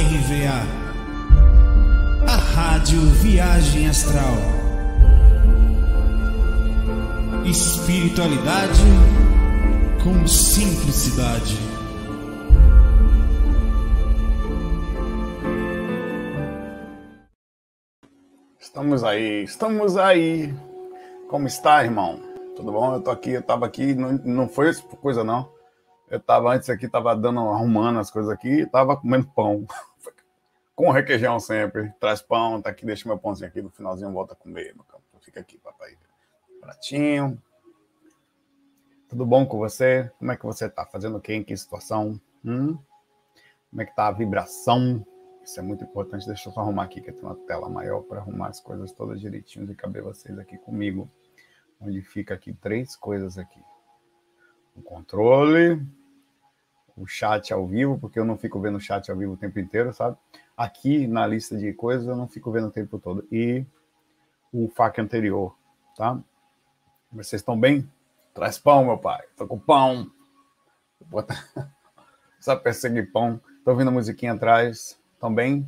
RVA, a Rádio Viagem Astral. Espiritualidade com simplicidade. Estamos aí, estamos aí. Como está, irmão? Tudo bom? Eu tô aqui, eu tava aqui, não, não foi coisa não. Eu tava antes aqui, tava dando, arrumando as coisas aqui, tava comendo pão. Com requeijão sempre. Traz pão, tá aqui, deixa meu pãozinho aqui no finalzinho, volta a comer, meu campo. Fica aqui, papai. Pratinho. Tudo bom com você? Como é que você tá? Fazendo o quê? Em que situação? Hum? Como é que tá a vibração? Isso é muito importante. Deixa eu só arrumar aqui, que tem uma tela maior para arrumar as coisas todas direitinho e caber vocês aqui comigo. Onde fica aqui três coisas aqui. O controle, o chat ao vivo, porque eu não fico vendo o chat ao vivo o tempo inteiro, sabe? Aqui na lista de coisas eu não fico vendo o tempo todo. E o FAQ anterior, tá? Vocês estão bem? Traz pão, meu pai. Tô com pão. Só perseguir pão. Tô ouvindo a musiquinha atrás. Estão bem?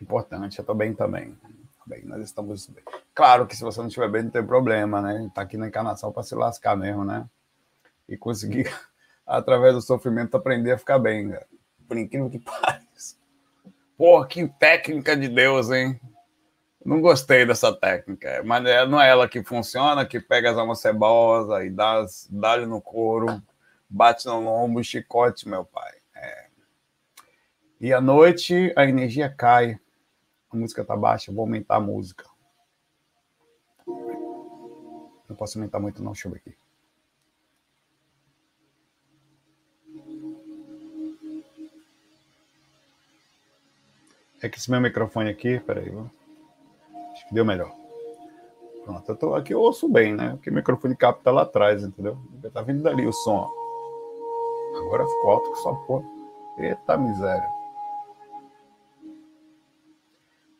Importante, eu estou bem também. Bem, nós estamos bem. Claro que se você não estiver bem, não tem problema, né? Está aqui na encarnação para se lascar mesmo, né? E conseguir, através do sofrimento, aprender a ficar bem, cara. Por incrível que pareça. Pô, que técnica de Deus, hein? Não gostei dessa técnica, mas é, não é ela que funciona, que pega as almas cebosas e dá, dá no couro, bate no lombo, chicote, meu pai. E à noite a energia cai, a música está baixa, vou aumentar a música. Não posso aumentar muito, não, deixa eu ver aqui. É que esse meu microfone aqui, peraí, acho que deu melhor. Pronto, eu tô aqui, eu ouço bem, né? Porque o microfone capta lá atrás, entendeu? Tá vindo dali o som. Agora ficou alto que só pô. Eita miséria.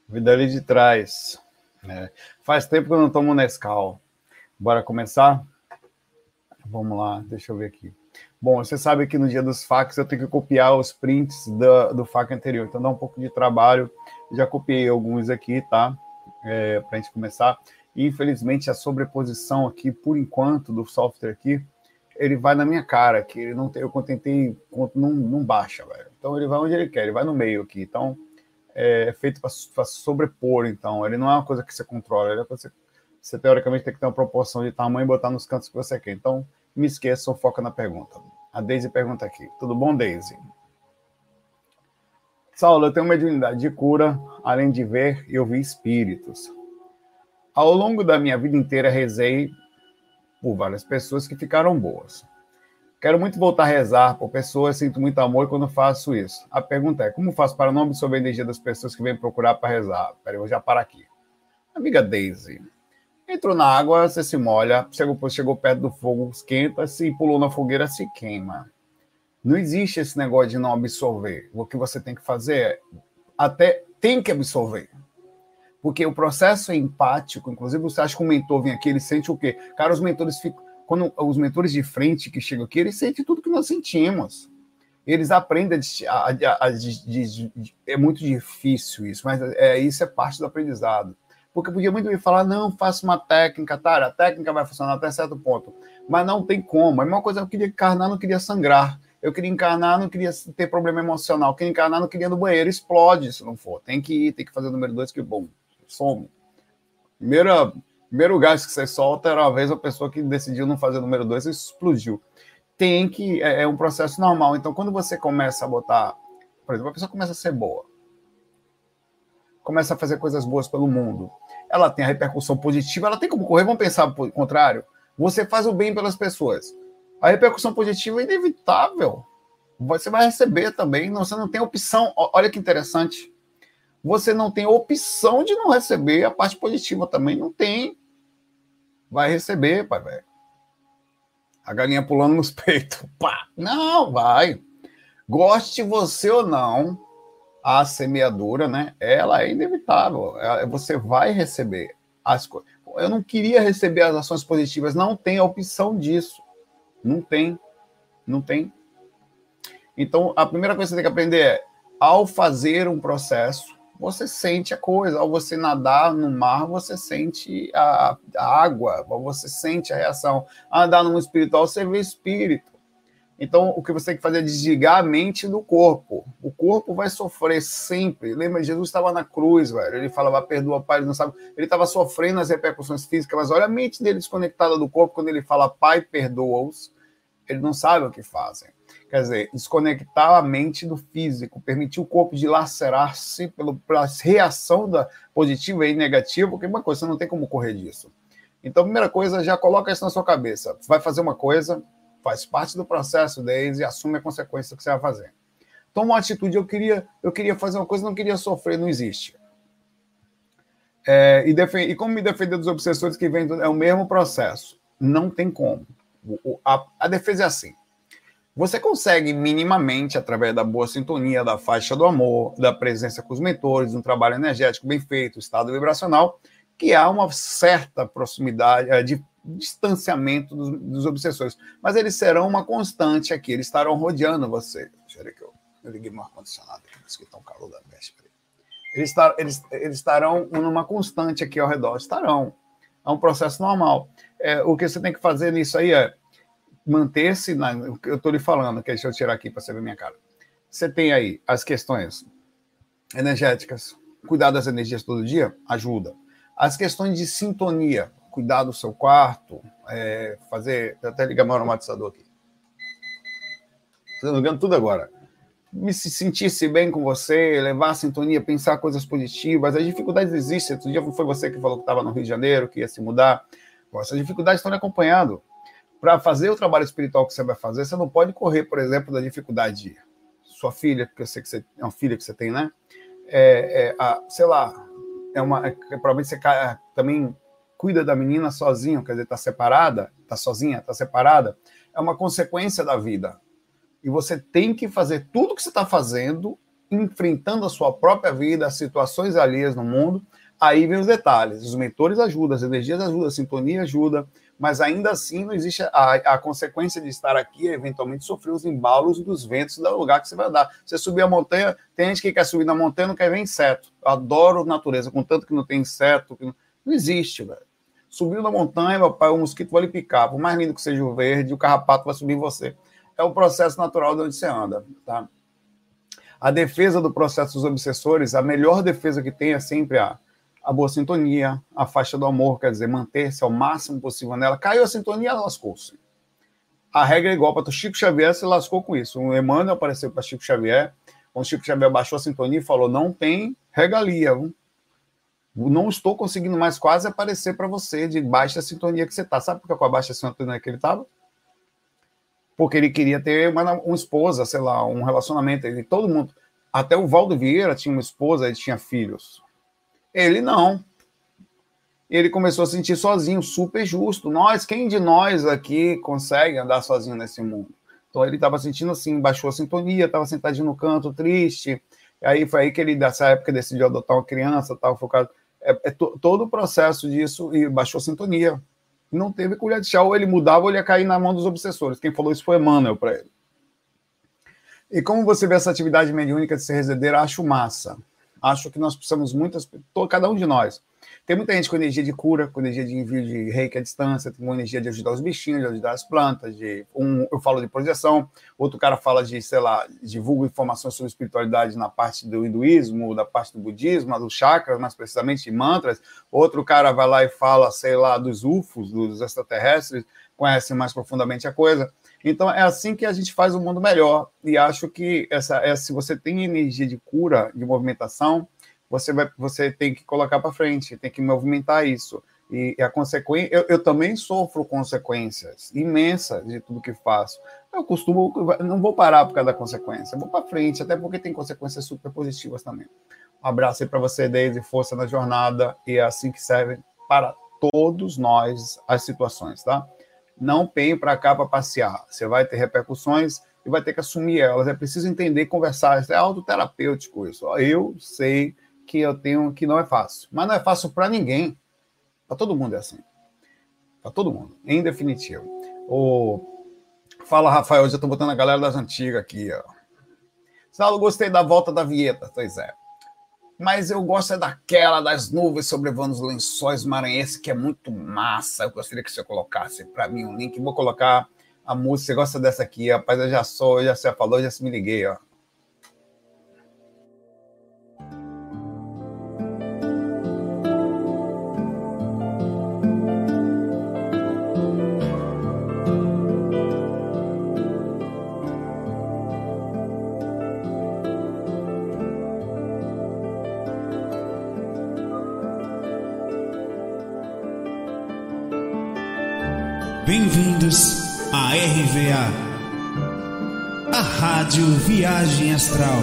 Vida ali de trás. É. Faz tempo que eu não tomo Nescau. Bora começar? Vamos lá, deixa eu ver aqui. Bom, você sabe que no dia dos fax eu tenho que copiar os prints do, do fac anterior, então dá um pouco de trabalho. Já copiei alguns aqui, tá? É, Para a gente começar. Infelizmente, a sobreposição aqui, por enquanto, do software aqui, ele vai na minha cara, que ele não tem, eu tentei, não, não baixa, velho. Então ele vai onde ele quer, ele vai no meio aqui. Então é feito para sobrepor, então. Ele não é uma coisa que você controla, ele é você, você teoricamente tem que ter uma proporção de tamanho e botar nos cantos que você quer. Então, me esqueçam, foca na pergunta. A Daisy pergunta aqui. Tudo bom, Daisy? Saulo, eu tenho uma mediunidade de cura, além de ver e ouvir espíritos. Ao longo da minha vida inteira, rezei por várias pessoas que ficaram boas. Quero muito voltar a rezar por pessoas, sinto muito amor quando faço isso. A pergunta é: como faço para não absorver a energia das pessoas que vêm procurar para rezar? Peraí, eu vou já parar aqui. Amiga Daisy, entrou na água, você se molha, chegou, chegou perto do fogo, esquenta, se pulou na fogueira, se queima. Não existe esse negócio de não absorver. O que você tem que fazer é até tem que absorver. Porque o processo é empático, inclusive você acha que o mentor vem aqui, ele sente o quê? Cara, os mentores ficam quando os mentores de frente que chegam aqui, eles sentem tudo que nós sentimos. Eles aprendem a, a, a, a é muito difícil isso, mas é, isso é parte do aprendizado. Porque podia muito bem falar, não, faça uma técnica, tá? A técnica vai funcionar até certo ponto. Mas não tem como. É uma coisa, eu queria encarnar, não queria sangrar. Eu queria encarnar, não queria ter problema emocional. Eu queria encarnar, não queria ir no banheiro. Explode se não for. Tem que ir, tem que fazer o número dois, que bom, some. Primeira primeiro gás que você solta era uma vez a pessoa que decidiu não fazer o número dois e explodiu. Tem que, é, é, um processo normal. Então, quando você começa a botar, por exemplo, a pessoa começa a ser boa, começa a fazer coisas boas pelo mundo, ela tem a repercussão positiva, ela tem como correr, vamos pensar o contrário. Você faz o bem pelas pessoas. A repercussão positiva é inevitável. Você vai receber também, você não tem opção. Olha que interessante. Você não tem opção de não receber a parte positiva também, não tem vai receber, pai velho. A galinha pulando nos peitos. Pá! Não, vai. Goste você ou não, a semeadura, né? Ela é inevitável. Você vai receber as coisas. Eu não queria receber as ações positivas. Não tem a opção disso. Não tem. Não tem. Então, a primeira coisa que você tem que aprender é ao fazer um processo, você sente a coisa. Ao você nadar no mar, você sente a, a água, você sente a reação. Andar no mundo espiritual, você vê espírito. Então, o que você tem que fazer é desligar a mente do corpo. O corpo vai sofrer sempre. Lembra, Jesus estava na cruz, velho. Ele falava, perdoa, Pai, ele não sabe. Ele estava sofrendo as repercussões físicas, mas olha a mente dele desconectada do corpo quando ele fala, Pai, perdoa-os. Ele não sabe o que fazem. Quer dizer, desconectar a mente do físico, permitir o corpo dilacerar-se pela reação da positiva e negativa, porque uma coisa, você não tem como correr disso. Então, primeira coisa, já coloca isso na sua cabeça. Vai fazer uma coisa, faz parte do processo deles e assume a consequência que você vai fazer. Toma uma atitude, eu queria, eu queria fazer uma coisa, não queria sofrer, não existe. É, e, e como me defender dos obsessores que vêm, é o mesmo processo. Não tem como. O, a, a defesa é assim você consegue minimamente, através da boa sintonia, da faixa do amor, da presença com os mentores, um trabalho energético bem feito, estado vibracional, que há uma certa proximidade, eh, de distanciamento dos, dos obsessores. Mas eles serão uma constante aqui, eles estarão rodeando você. Deixa eu que eu, eu liguei meu ar-condicionado aqui, que está um calor da peste. Eles, eles, eles estarão numa constante aqui ao redor, estarão. É um processo normal. É, o que você tem que fazer nisso aí é manter-se. Eu estou lhe falando, que deixa eu tirar aqui para você ver minha cara. Você tem aí as questões energéticas, cuidar das energias todo dia, ajuda. As questões de sintonia, cuidar do seu quarto, é, fazer. Até ligar meu aromatizador aqui. Estou ligando tudo agora. Me se sentisse bem com você, levar a sintonia, pensar coisas positivas. As dificuldades existem. Outro dia foi você que falou que estava no Rio de Janeiro, que ia se mudar. Essas dificuldades estão lhe acompanhando para fazer o trabalho espiritual que você vai fazer, você não pode correr, por exemplo, da dificuldade de sua filha, porque eu sei que você é uma filha que você tem, né? É, é a, sei lá, é uma, é, provavelmente você também cuida da menina sozinho, quer dizer, está separada, está sozinha, está separada, é uma consequência da vida. E você tem que fazer tudo que você está fazendo, enfrentando a sua própria vida, as situações alheias no mundo. Aí vem os detalhes. Os mentores ajudam, as energias ajudam, a sintonia ajuda, mas ainda assim não existe a, a consequência de estar aqui, eventualmente sofrer os embalos dos ventos do lugar que você vai andar. Você subir a montanha, tem gente que quer subir na montanha não quer ver inseto. Eu adoro natureza, contanto que não tem inseto, não, não existe, velho. Subiu na montanha, meu pai, o mosquito vai lhe picar. Por mais lindo que seja o verde, o carrapato vai subir você. É o processo natural de onde você anda, tá? A defesa do processo dos obsessores, a melhor defesa que tem é sempre a a boa sintonia, a faixa do amor, quer dizer, manter-se ao máximo possível nela. Caiu a sintonia, lascou-se. A regra é igual para o Chico Xavier, se lascou com isso. O Emmanuel apareceu para Chico Xavier, quando Chico Xavier baixou a sintonia e falou: não tem regalia. Não estou conseguindo mais quase aparecer para você de baixa sintonia que você está. Sabe por que com a baixa sintonia que ele estava? Porque ele queria ter uma, uma esposa, sei lá, um relacionamento. Ele, todo mundo. Até o Valdo Vieira tinha uma esposa, ele tinha filhos. Ele não. Ele começou a sentir sozinho, super justo. Nós, quem de nós aqui consegue andar sozinho nesse mundo? Então ele estava sentindo assim, baixou a sintonia, estava sentadinho no canto, triste. E aí foi aí que ele, nessa época, decidiu adotar uma criança, tal, focado. É, é todo o processo disso e baixou sintonia. Não teve colher de chá, ou ele mudava ou ele ia cair na mão dos obsessores. Quem falou isso foi Emmanuel para ele. E como você vê essa atividade mediúnica de ser rezedeira, acho massa. Acho que nós precisamos muitas, cada um de nós. Tem muita gente com energia de cura, com energia de envio de reiki à distância, com energia de ajudar os bichinhos, de ajudar as plantas, de um, eu falo de projeção, outro cara fala de, sei lá, divulga informações sobre espiritualidade na parte do hinduísmo, da parte do budismo, dos chakras, mais precisamente de mantras. Outro cara vai lá e fala, sei lá, dos UFOs, dos extraterrestres, conhece mais profundamente a coisa. Então é assim que a gente faz o mundo melhor. E acho que essa, essa se você tem energia de cura, de movimentação, você vai, você tem que colocar para frente, tem que movimentar isso. E, a consequência, eu, eu, também sofro consequências imensas de tudo que faço. Eu costumo, não vou parar por causa da consequência, vou para frente, até porque tem consequências super positivas também. Um abraço aí para você, Deise, força na jornada, e é assim que serve para todos nós as situações, tá? não venha para cá para passear. Você vai ter repercussões e vai ter que assumir elas. É preciso entender, conversar. É autoterapêutico isso. Eu sei que eu tenho que não é fácil, mas não é fácil para ninguém. Para todo mundo é assim. Para todo mundo, em definitivo. O... Fala, Rafael, eu estou botando a galera das antigas aqui. Ó. Saulo, gostei da volta da vinheta. Pois é. Mas eu gosto é daquela das nuvens sobrevoando os lençóis maranhenses, que é muito massa. Eu gostaria que você colocasse para mim um link. Vou colocar a música. Você gosta dessa aqui, rapaz? Eu já sou, eu já se falou, já se me liguei, ó. Bem-vindos à RVA, a Rádio Viagem Astral.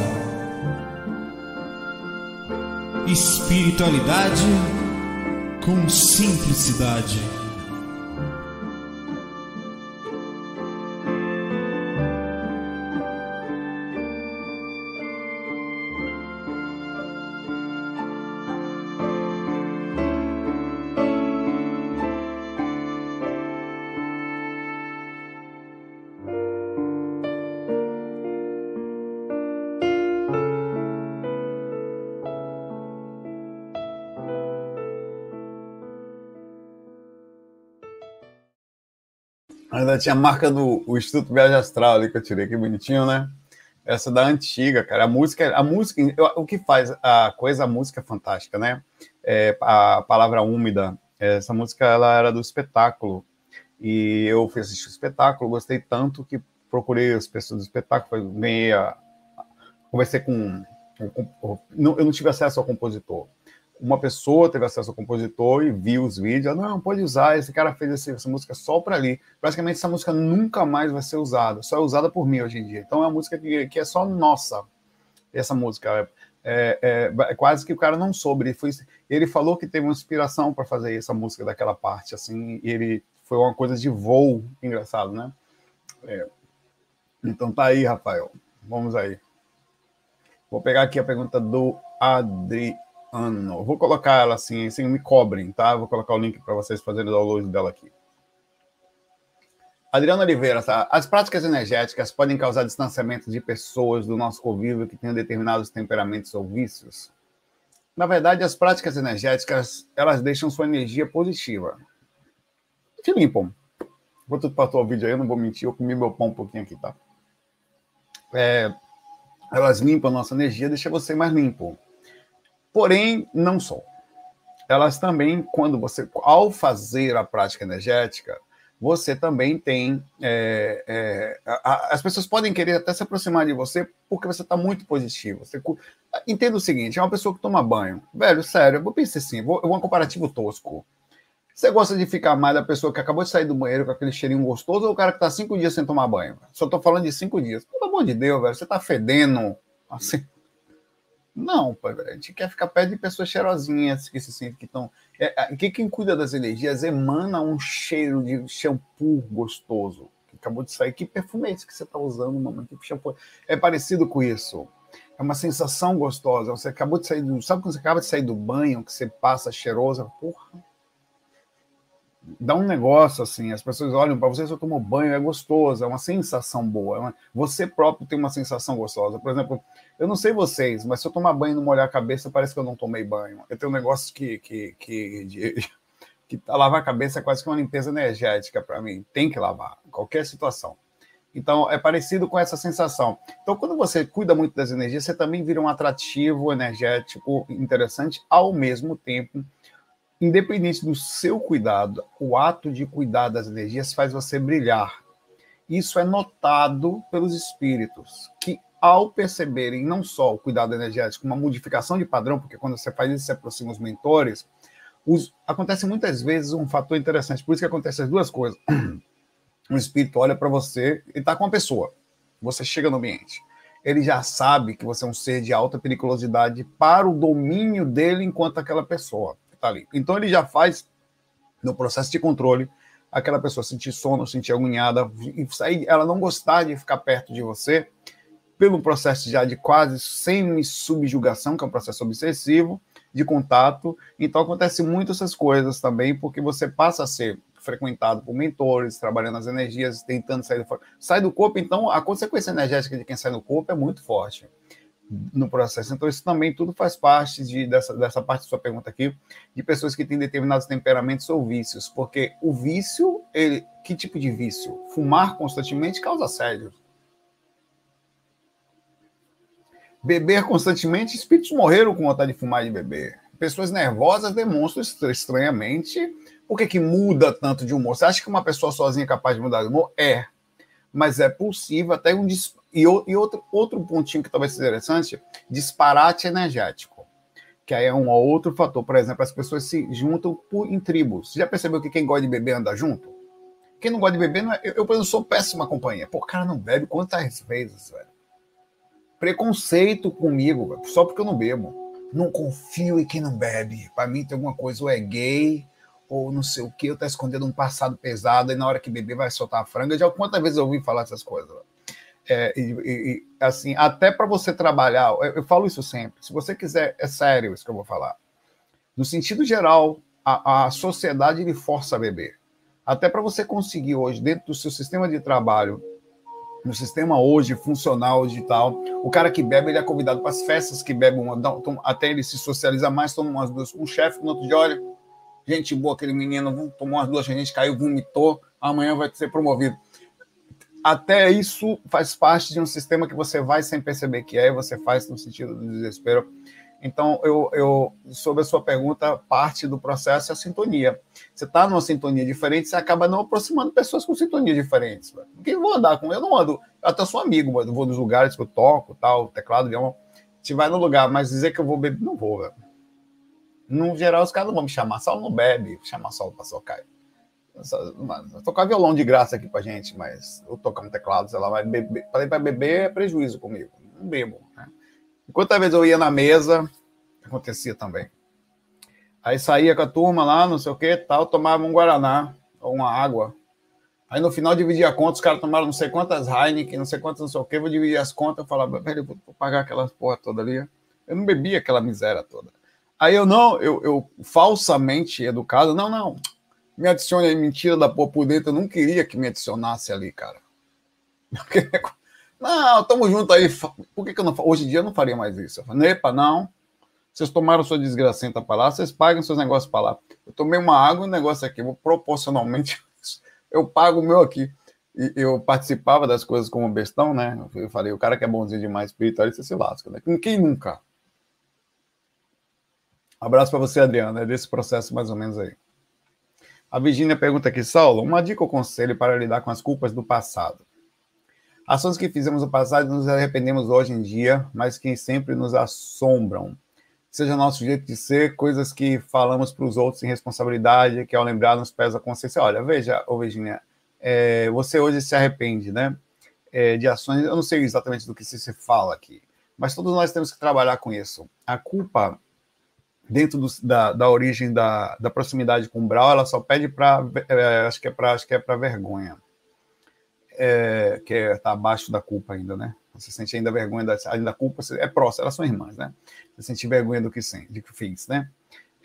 Espiritualidade com simplicidade. Tinha a marca do o Instituto Viagem Astral ali que eu tirei, que bonitinho, né? Essa da antiga, cara. A música, a música, o que faz a coisa, a música é fantástica, né? É, a palavra úmida. Essa música ela era do espetáculo e eu fiz esse espetáculo, gostei tanto que procurei as pessoas do espetáculo, ganhei a, conversei com, com, com, eu não tive acesso ao compositor, uma pessoa teve acesso ao compositor e viu os vídeos, ela, não, pode usar, esse cara fez essa, música só para ali. Basicamente, essa música nunca mais vai ser usada, só é usada por mim hoje em dia. Então, é uma música que, que é só nossa, essa música. É, é, é quase que o cara não soube. Ele, foi, ele falou que teve uma inspiração para fazer essa música daquela parte, assim, ele foi uma coisa de voo, engraçado, né? É. Então, tá aí, Rafael. Vamos aí. Vou pegar aqui a pergunta do Adri ano. Vou colocar ela assim, assim, me cobrem, tá? Vou colocar o link para vocês fazerem o download dela aqui. Adriana Oliveira, tá? As práticas energéticas podem causar distanciamento de pessoas do nosso convívio que tenham determinados temperamentos ou vícios? Na verdade, as práticas energéticas, elas deixam sua energia positiva. Te limpam. Vou tudo para o vídeo aí, eu não vou mentir, eu comi meu pão um pouquinho aqui, tá? É, elas limpam a nossa energia, deixa você mais limpo. Porém, não só. Elas também, quando você, ao fazer a prática energética, você também tem. É, é, a, as pessoas podem querer até se aproximar de você porque você está muito positivo. Você, entenda o seguinte: é uma pessoa que toma banho. Velho, sério, eu vou pensar assim, vou, vou um comparativo tosco. Você gosta de ficar mais da pessoa que acabou de sair do banheiro com aquele cheirinho gostoso ou o cara que está cinco dias sem tomar banho? Só estou falando de cinco dias. Pelo amor de Deus, velho, você está fedendo assim. Não, pai, a gente quer ficar perto de pessoas cheirosinhas que se sentem que estão. É, que quem cuida das energias emana um cheiro de shampoo gostoso. Que acabou de sair. Que perfume é esse que você está usando, mamãe? Que shampoo? É parecido com isso. É uma sensação gostosa. Você acabou de sair do. Sabe quando você acaba de sair do banho, que você passa cheirosa? Porra, dá um negócio assim, as pessoas olham para você, você tomou banho, é gostoso, é uma sensação boa. É. Você próprio tem uma sensação gostosa. Por exemplo, eu não sei vocês, mas se eu tomar banho e não molhar a cabeça, parece que eu não tomei banho. Eu tenho um negócio que. que, que de, que lavar a cabeça é quase que uma limpeza energética para mim. Tem que lavar, qualquer situação. Então, é parecido com essa sensação. Então, quando você cuida muito das energias, você também vira um atrativo energético interessante, ao mesmo tempo independente do seu cuidado, o ato de cuidar das energias faz você brilhar. Isso é notado pelos espíritos, que ao perceberem não só o cuidado energético, uma modificação de padrão, porque quando você faz isso, você aproxima os mentores, os, acontece muitas vezes um fator interessante, por isso que acontece as duas coisas. Um espírito olha para você e está com uma pessoa, você chega no ambiente, ele já sabe que você é um ser de alta periculosidade para o domínio dele enquanto aquela pessoa está ali. Então ele já faz no processo de controle aquela pessoa sentir sono, sentir agoniada, e sair, ela não gostar de ficar perto de você, pelo processo já de quase semi-subjugação, que é um processo obsessivo, de contato. Então acontece muito essas coisas também, porque você passa a ser frequentado por mentores, trabalhando as energias, tentando sair do corpo. Sai do corpo, então a consequência energética de quem sai do corpo é muito forte no processo. Então, isso também tudo faz parte de, dessa, dessa parte da sua pergunta aqui, de pessoas que têm determinados temperamentos ou vícios. Porque o vício, ele, que tipo de vício? Fumar constantemente causa assédio. Beber constantemente, espíritos morreram com vontade de fumar e de beber. Pessoas nervosas demonstram estranhamente por que, que muda tanto de humor. Você acha que uma pessoa sozinha é capaz de mudar de humor? É. Mas é possível até um, e, e outro, outro pontinho que talvez seja interessante, disparate energético, que aí é um outro fator. Por exemplo, as pessoas se juntam por, em tribos. Você já percebeu que quem gosta de beber anda junto? Quem não gosta de beber, não é, eu, eu, sou péssima companhia. Pô, cara não bebe quantas vezes, velho? Preconceito comigo, velho, só porque eu não bebo. Não confio em quem não bebe. Para mim tem alguma coisa, ou é gay, ou não sei o que, ou tá escondendo um passado pesado, e na hora que beber vai soltar a franga. Já quantas vezes eu ouvi falar essas coisas? Velho? É, e, e, assim, até para você trabalhar, eu, eu, falo isso sempre. Se você quiser, é sério isso que eu vou falar. No sentido geral, a, a sociedade lhe força a beber. Até para você conseguir hoje, dentro do seu sistema de trabalho, no sistema hoje funcional digital, o cara que bebe, ele é convidado para as festas que bebe, uma, até ele se socializa mais, toma umas duas um chefe, no outro dia, olha, gente boa, aquele menino tomou umas duas, a gente caiu, vomitou, amanhã vai ser promovido até isso faz parte de um sistema que você vai sem perceber que é, você faz no sentido do desespero. Então, eu, eu sobre a sua pergunta, parte do processo é a sintonia. Você está numa sintonia diferente, você acaba não aproximando pessoas com sintonias diferentes. Quem vou andar com? Eu não ando, eu até sou amigo, eu vou nos lugares que eu toco, tal, teclado, violão. Gente vai no lugar, mas dizer que eu vou beber, não vou, velho. No geral, os caras não vão me chamar, Saulo não bebe, chamar Saulo para socar. Mano, tocar violão de graça aqui pra gente, mas eu tocar um teclado, sei lá, vai beber. Pra beber é prejuízo comigo. Não bebo. Né? Enquanto vezes eu ia na mesa, acontecia também. Aí saía com a turma lá, não sei o que, tal, tomava um Guaraná ou uma água. Aí no final dividia a conta, os caras tomaram não sei quantas Heineken, não sei quantas, não sei o que, vou dividir as contas, eu falava, velho, vou pagar aquelas porra toda ali. Eu não bebia aquela miséria toda. Aí eu não, eu, eu falsamente educado, não, não, me adicione aí, mentira da porra por dentro. Eu não queria que me adicionasse ali, cara. Não, tamo junto aí. Por que, que eu não Hoje em dia eu não faria mais isso. Eu falei, epa, não. Vocês tomaram sua desgracenta para lá, vocês pagam seus negócios para lá. Eu tomei uma água e um negócio aqui, vou proporcionalmente, eu pago o meu aqui. E eu participava das coisas como bestão, né? Eu falei, o cara que é bonzinho demais, espiritualista, se lasca, né? Quem nunca? abraço para você, Adriano, é desse processo mais ou menos aí. A Virginia pergunta aqui, Saulo, uma dica ou conselho para lidar com as culpas do passado? Ações que fizemos no passado e nos arrependemos hoje em dia, mas que sempre nos assombram. Seja nosso jeito de ser, coisas que falamos para os outros sem responsabilidade, que ao lembrar nos pesa a consciência. Olha, veja, ô Virginia, é, você hoje se arrepende, né? É, de ações, eu não sei exatamente do que se fala aqui, mas todos nós temos que trabalhar com isso. A culpa dentro do, da, da origem da, da proximidade com o Brau, ela só pede para é, acho que é para acho que é para vergonha, é, que está é, tá abaixo da culpa ainda, né? Você sente ainda vergonha da, ainda da culpa, é próximo, elas são irmãs, né? Você sente vergonha do que sente, do que fez, né?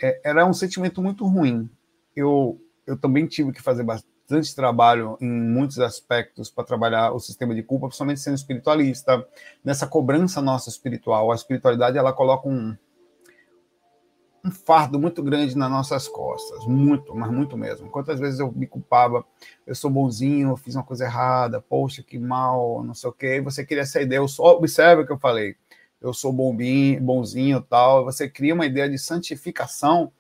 É, era um sentimento muito ruim. Eu eu também tive que fazer bastante trabalho em muitos aspectos para trabalhar o sistema de culpa, principalmente sendo espiritualista, nessa cobrança nossa espiritual. A espiritualidade ela coloca um um fardo muito grande nas nossas costas, muito, mas muito mesmo. Quantas vezes eu me culpava, eu sou bonzinho, eu fiz uma coisa errada, poxa, que mal, não sei o quê, você queria essa ideia, eu só observa o que eu falei, eu sou bombinho, bonzinho tal, você cria uma ideia de santificação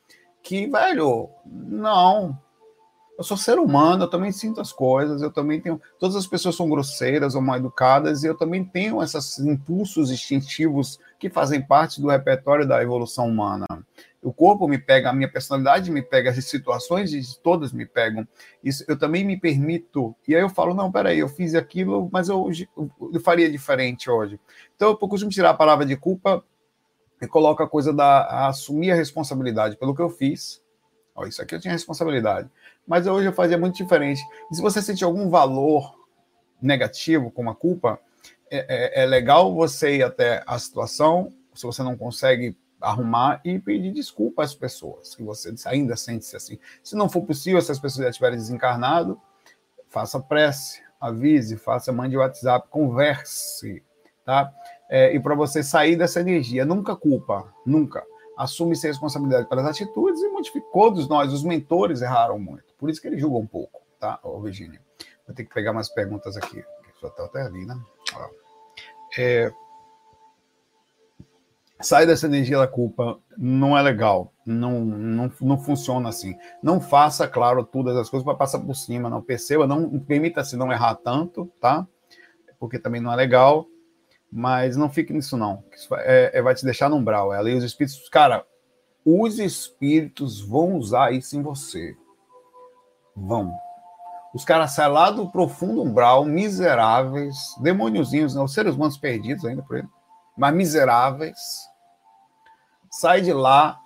que, velho, não, eu sou ser humano, eu também sinto as coisas, eu também tenho. Todas as pessoas são grosseiras ou mal educadas, e eu também tenho esses impulsos instintivos que fazem parte do repertório da evolução humana o corpo me pega, a minha personalidade me pega, as situações todas me pegam. Isso eu também me permito. E aí eu falo, não, peraí, eu fiz aquilo, mas eu, eu faria diferente hoje. Então eu costumo tirar a palavra de culpa e coloco a coisa da a assumir a responsabilidade pelo que eu fiz. Ó, isso aqui eu tinha responsabilidade. Mas hoje eu fazia muito diferente. E se você sentir algum valor negativo com a culpa, é, é, é legal você ir até a situação, se você não consegue arrumar e pedir desculpa às pessoas que você ainda sente-se assim. Se não for possível, se as pessoas já estiverem desencarnado, faça prece, avise, faça, mande WhatsApp, converse, tá? É, e para você sair dessa energia, nunca culpa, nunca. Assume-se a responsabilidade pelas atitudes e modifique. Todos nós, os mentores, erraram muito. Por isso que ele julga um pouco, tá, Ô, Virginia? Vou ter que pegar mais perguntas aqui. Só está até ali, né? É, sai dessa energia da culpa, não é legal, não, não, não funciona assim. Não faça, claro, todas as coisas para passar por cima, não perceba, não permita-se não errar tanto, tá? Porque também não é legal, mas não fique nisso não, isso é, é vai te deixar no umbral, é ali os espíritos, cara, os espíritos vão usar isso em você, vão. Os caras saem lá do profundo umbral, miseráveis, demôniozinhos, os seres humanos perdidos ainda por ele, mas miseráveis, sai de lá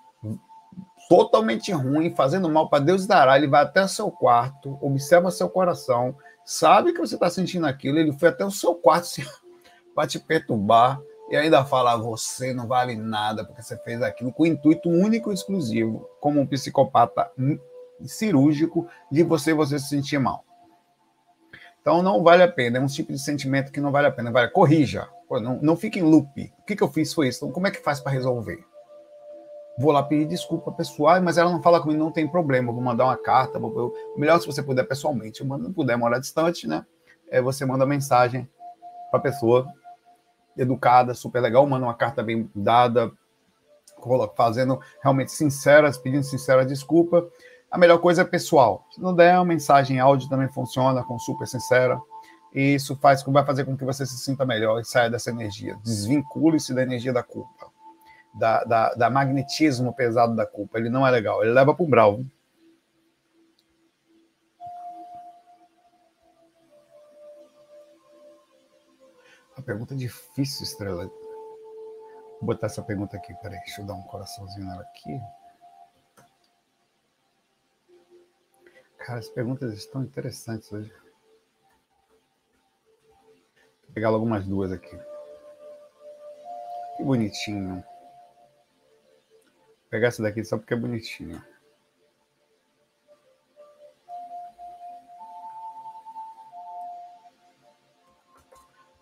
totalmente ruim, fazendo mal para Deus dará. Ele vai até o seu quarto, observa seu coração, sabe que você está sentindo aquilo, ele foi até o seu quarto para te perturbar e ainda fala: você não vale nada porque você fez aquilo com intuito único e exclusivo, como um psicopata cirúrgico, de você você se sentir mal. Então não vale a pena, é um tipo de sentimento que não vale a pena. Vale, corrija, não, não fique em loop. O que, que eu fiz foi isso. Então, como é que faz para resolver? vou lá pedir desculpa pessoal, mas ela não fala comigo, não tem problema, vou mandar uma carta, vou, melhor se você puder pessoalmente, se não puder morar distante, né? É, você manda mensagem para a pessoa educada, super legal, manda uma carta bem dada, fazendo realmente sinceras, pedindo sincera desculpa. A melhor coisa é pessoal. Se não der, uma mensagem áudio também funciona, com super sincera. E isso faz, vai fazer com que você se sinta melhor e saia dessa energia. Desvincule-se da energia da culpa da, da, da, magnetismo pesado da culpa. Ele não é legal. Ele leva para o brau. A pergunta é difícil, Estrela. Vou botar essa pergunta aqui, peraí. Deixa eu dar um coraçãozinho nela aqui. Cara, as perguntas estão interessantes hoje. Vou pegar logo umas duas aqui. Que bonitinho. Vou pegar essa daqui só porque é bonitinha.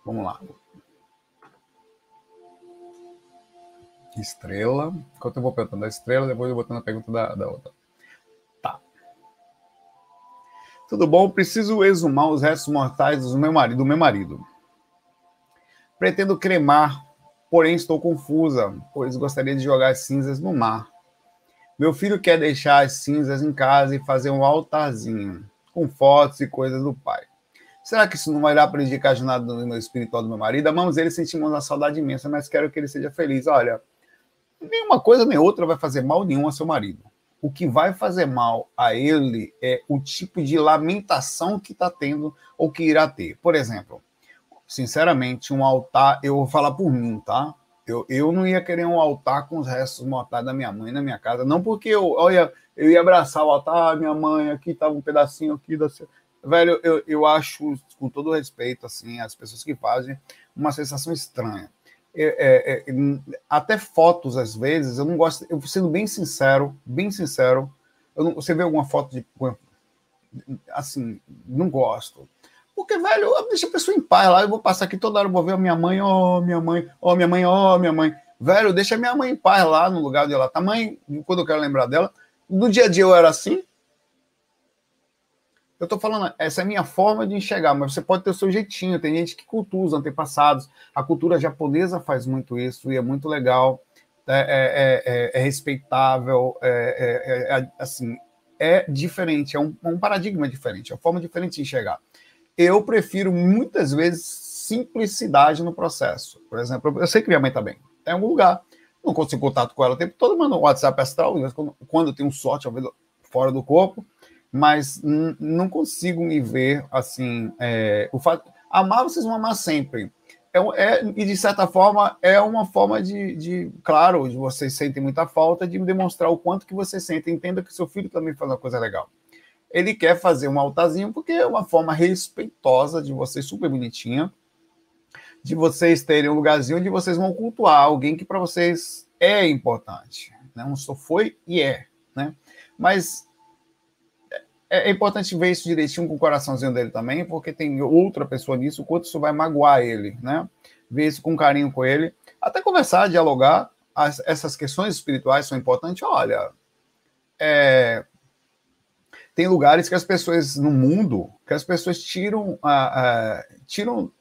Vamos lá. Estrela. Enquanto eu vou perguntando a estrela, depois eu vou botando a pergunta da, da outra. Tudo bom? Preciso exumar os restos mortais do meu marido. Do meu marido. Pretendo cremar porém estou confusa, pois gostaria de jogar as cinzas no mar. Meu filho quer deixar as cinzas em casa e fazer um altarzinho, com fotos e coisas do pai. Será que isso não vai dar prejudicar a jornada do meu espiritual do meu marido? Amamos ele, sentimos uma saudade imensa, mas quero que ele seja feliz. Olha, nenhuma coisa nem outra vai fazer mal nenhum ao seu marido. O que vai fazer mal a ele é o tipo de lamentação que está tendo ou que irá ter. Por exemplo, sinceramente, um altar, eu vou falar por mim, tá? Eu, eu não ia querer um altar com os restos mortais da minha mãe na minha casa, não porque eu, olha, eu ia abraçar o altar, ah, minha mãe, aqui estava um pedacinho aqui da. Velho, eu, eu acho, com todo respeito, assim, as pessoas que fazem, uma sensação estranha. É, é, é, até fotos, às vezes, eu não gosto, eu sendo bem sincero, bem sincero, não, você vê alguma foto de. Assim, não gosto. Porque, velho, deixa a pessoa em paz lá. Eu vou passar aqui toda hora, vou ver a minha mãe, ó, oh, minha mãe, ó, oh, minha mãe, ó, oh, minha mãe. Velho, deixa minha mãe em paz lá no lugar onde ela tá. Mãe, quando eu quero lembrar dela, no dia a dia eu era assim. Eu tô falando, essa é a minha forma de enxergar, mas você pode ter o seu jeitinho. Tem gente que cultua os antepassados. A cultura japonesa faz muito isso e é muito legal. É, é, é, é respeitável, é, assim, é diferente, é um, um paradigma diferente, é uma forma diferente de enxergar eu prefiro muitas vezes simplicidade no processo. Por exemplo, eu sei que minha mãe está bem, tem algum lugar, não consigo contato com ela o tempo todo, mando um WhatsApp astral, quando, quando eu tenho sorte, talvez fora do corpo, mas não consigo me ver assim. É, o fato, amar vocês vão amar sempre. É, é, e de certa forma é uma forma de, de, claro, vocês sentem muita falta, de demonstrar o quanto que vocês sentem. Entenda que seu filho também faz uma coisa legal ele quer fazer um altarzinho porque é uma forma respeitosa de vocês, super bonitinha, de vocês terem um lugarzinho onde vocês vão cultuar alguém que para vocês é importante. Né? Um só foi e é. Né? Mas é, é importante ver isso direitinho com o coraçãozinho dele também, porque tem outra pessoa nisso, o quanto isso vai magoar ele, né? Ver isso com carinho com ele, até conversar, dialogar. As, essas questões espirituais são importantes. Olha, é, tem lugares que as pessoas no mundo que as pessoas tiram a, a tiram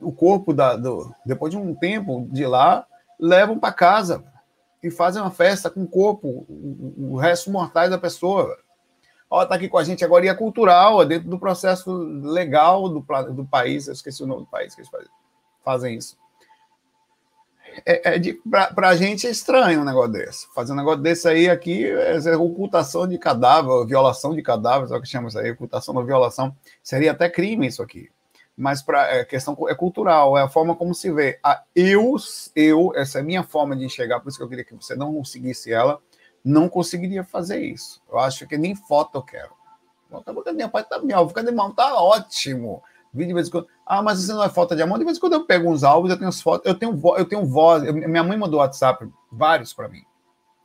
o corpo da, do, depois de um tempo de lá levam para casa e fazem uma festa com o corpo o, o resto mortais da pessoa ó, tá aqui com a gente agora, e é cultural, é dentro do processo legal do, do país, eu esqueci o nome do país que eles fazem, fazem isso. É, é para a gente é estranho um negócio desse. Fazer um negócio desse aí aqui é, ocultação de cadáver, violação de cadáver, o que chama isso aí, ocultação da violação. Seria até crime isso aqui. Mas para é, questão é cultural, é a forma como se vê. A eu, eu, essa é a minha forma de enxergar, por isso que eu queria que você não seguisse ela não conseguiria fazer isso. Eu acho que nem foto eu quero. Acabou que minha pai tá minha avó, cadê irmão? Tá ótimo. Vi de vez em quando. Ah, mas isso não é falta de amor. De vez em quando eu pego uns álbuns, eu tenho as fotos, eu tenho, eu tenho voz. Eu, minha mãe mandou WhatsApp, vários para mim,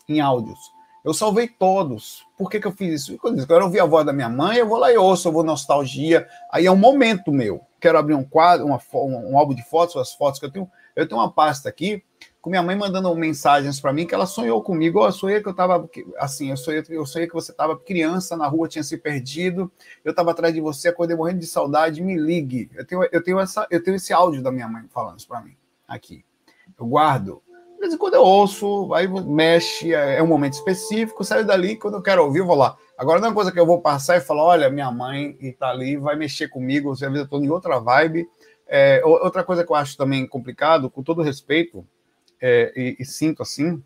em áudios. Eu salvei todos. Por que, que eu fiz isso? Quando eu quero ouvir a voz da minha mãe, eu vou lá e ouço, eu vou nostalgia. Aí é um momento meu. Quero abrir um quadro, uma, um, um álbum de fotos, as fotos que eu tenho. Eu tenho uma pasta aqui com minha mãe mandando mensagens para mim que ela sonhou comigo. Oh, eu sonhei que eu estava assim, eu sonhei, eu sonhei que você estava criança na rua, tinha se perdido. Eu estava atrás de você, acordei morrendo de saudade. Me ligue. Eu tenho, eu tenho essa, eu tenho esse áudio da minha mãe falando isso para mim aqui. Eu guardo. De vez em quando eu ouço, aí mexe, é, é um momento específico, saio dali, quando eu quero ouvir, eu vou lá. Agora, não é uma coisa que eu vou passar e falar, olha, minha mãe está ali, vai mexer comigo, você eu estou em outra vibe. É, outra coisa que eu acho também complicado, com todo respeito, é, e, e, sinto assim,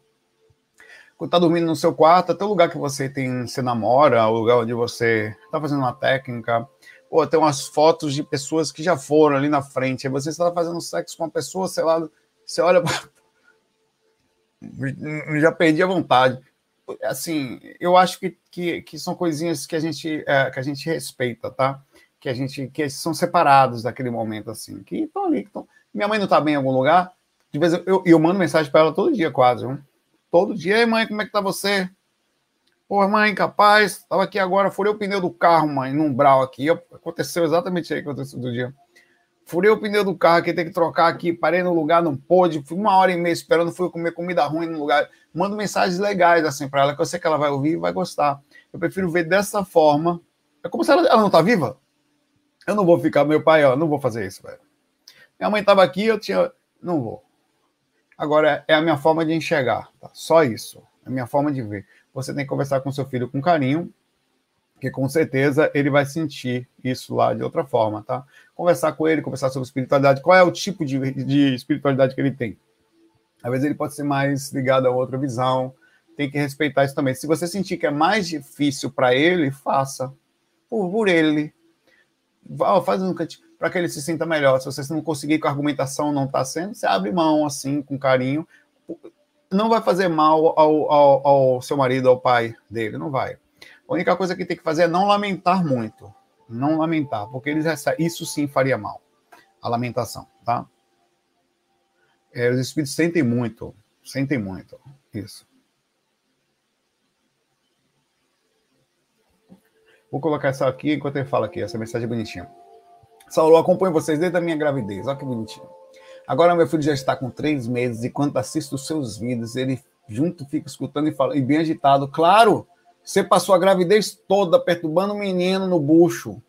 quando tá dormindo no seu quarto, até o lugar que você tem, você namora, o lugar onde você está fazendo uma técnica, ou tem umas fotos de pessoas que já foram ali na frente, aí você está fazendo sexo com uma pessoa, sei lá, você olha, já perdi a vontade. Assim, eu acho que, que, que são coisinhas que a gente é, que a gente respeita, tá? Que a gente que são separados daquele momento assim, que estão ali, que tão... minha mãe não está bem em algum lugar, de vez eu, eu mando mensagem para ela todo dia, quase. Viu? Todo dia. Ei, mãe, como é que tá você? Pô, mãe, capaz, tava aqui agora, furei o pneu do carro, mãe, num brau aqui. Aconteceu exatamente aí que aconteceu do dia. Furei o pneu do carro aqui, tem que trocar aqui, parei no lugar, não pôde, fui uma hora e meia esperando, fui comer comida ruim no lugar. Mando mensagens legais assim para ela, que eu sei que ela vai ouvir e vai gostar. Eu prefiro ver dessa forma. É como se ela, ela não tá viva. Eu não vou ficar, meu pai, ó, não vou fazer isso, velho. Minha mãe tava aqui, eu tinha. Não vou. Agora, é a minha forma de enxergar, tá? Só isso. É a minha forma de ver. Você tem que conversar com seu filho com carinho, que com certeza ele vai sentir isso lá de outra forma, tá? Conversar com ele, conversar sobre espiritualidade, qual é o tipo de, de espiritualidade que ele tem. Às vezes ele pode ser mais ligado a outra visão, tem que respeitar isso também. Se você sentir que é mais difícil para ele, faça por, por ele. Faz um cantinho para que ele se sinta melhor. Se você não conseguir com a argumentação não está sendo, você abre mão assim, com carinho. Não vai fazer mal ao, ao, ao seu marido, ao pai dele, não vai. A única coisa que tem que fazer é não lamentar muito. Não lamentar, porque eles isso sim faria mal. A lamentação, tá? É, os espíritos sentem muito, sentem muito isso. Vou colocar essa aqui enquanto ele fala aqui, essa mensagem bonitinha. Saulo, acompanho vocês desde a minha gravidez. Olha que bonitinho. Agora meu filho já está com três meses e quando assisto os seus vídeos, ele junto fica escutando e fala, e bem agitado. Claro, você passou a gravidez toda perturbando o menino no bucho.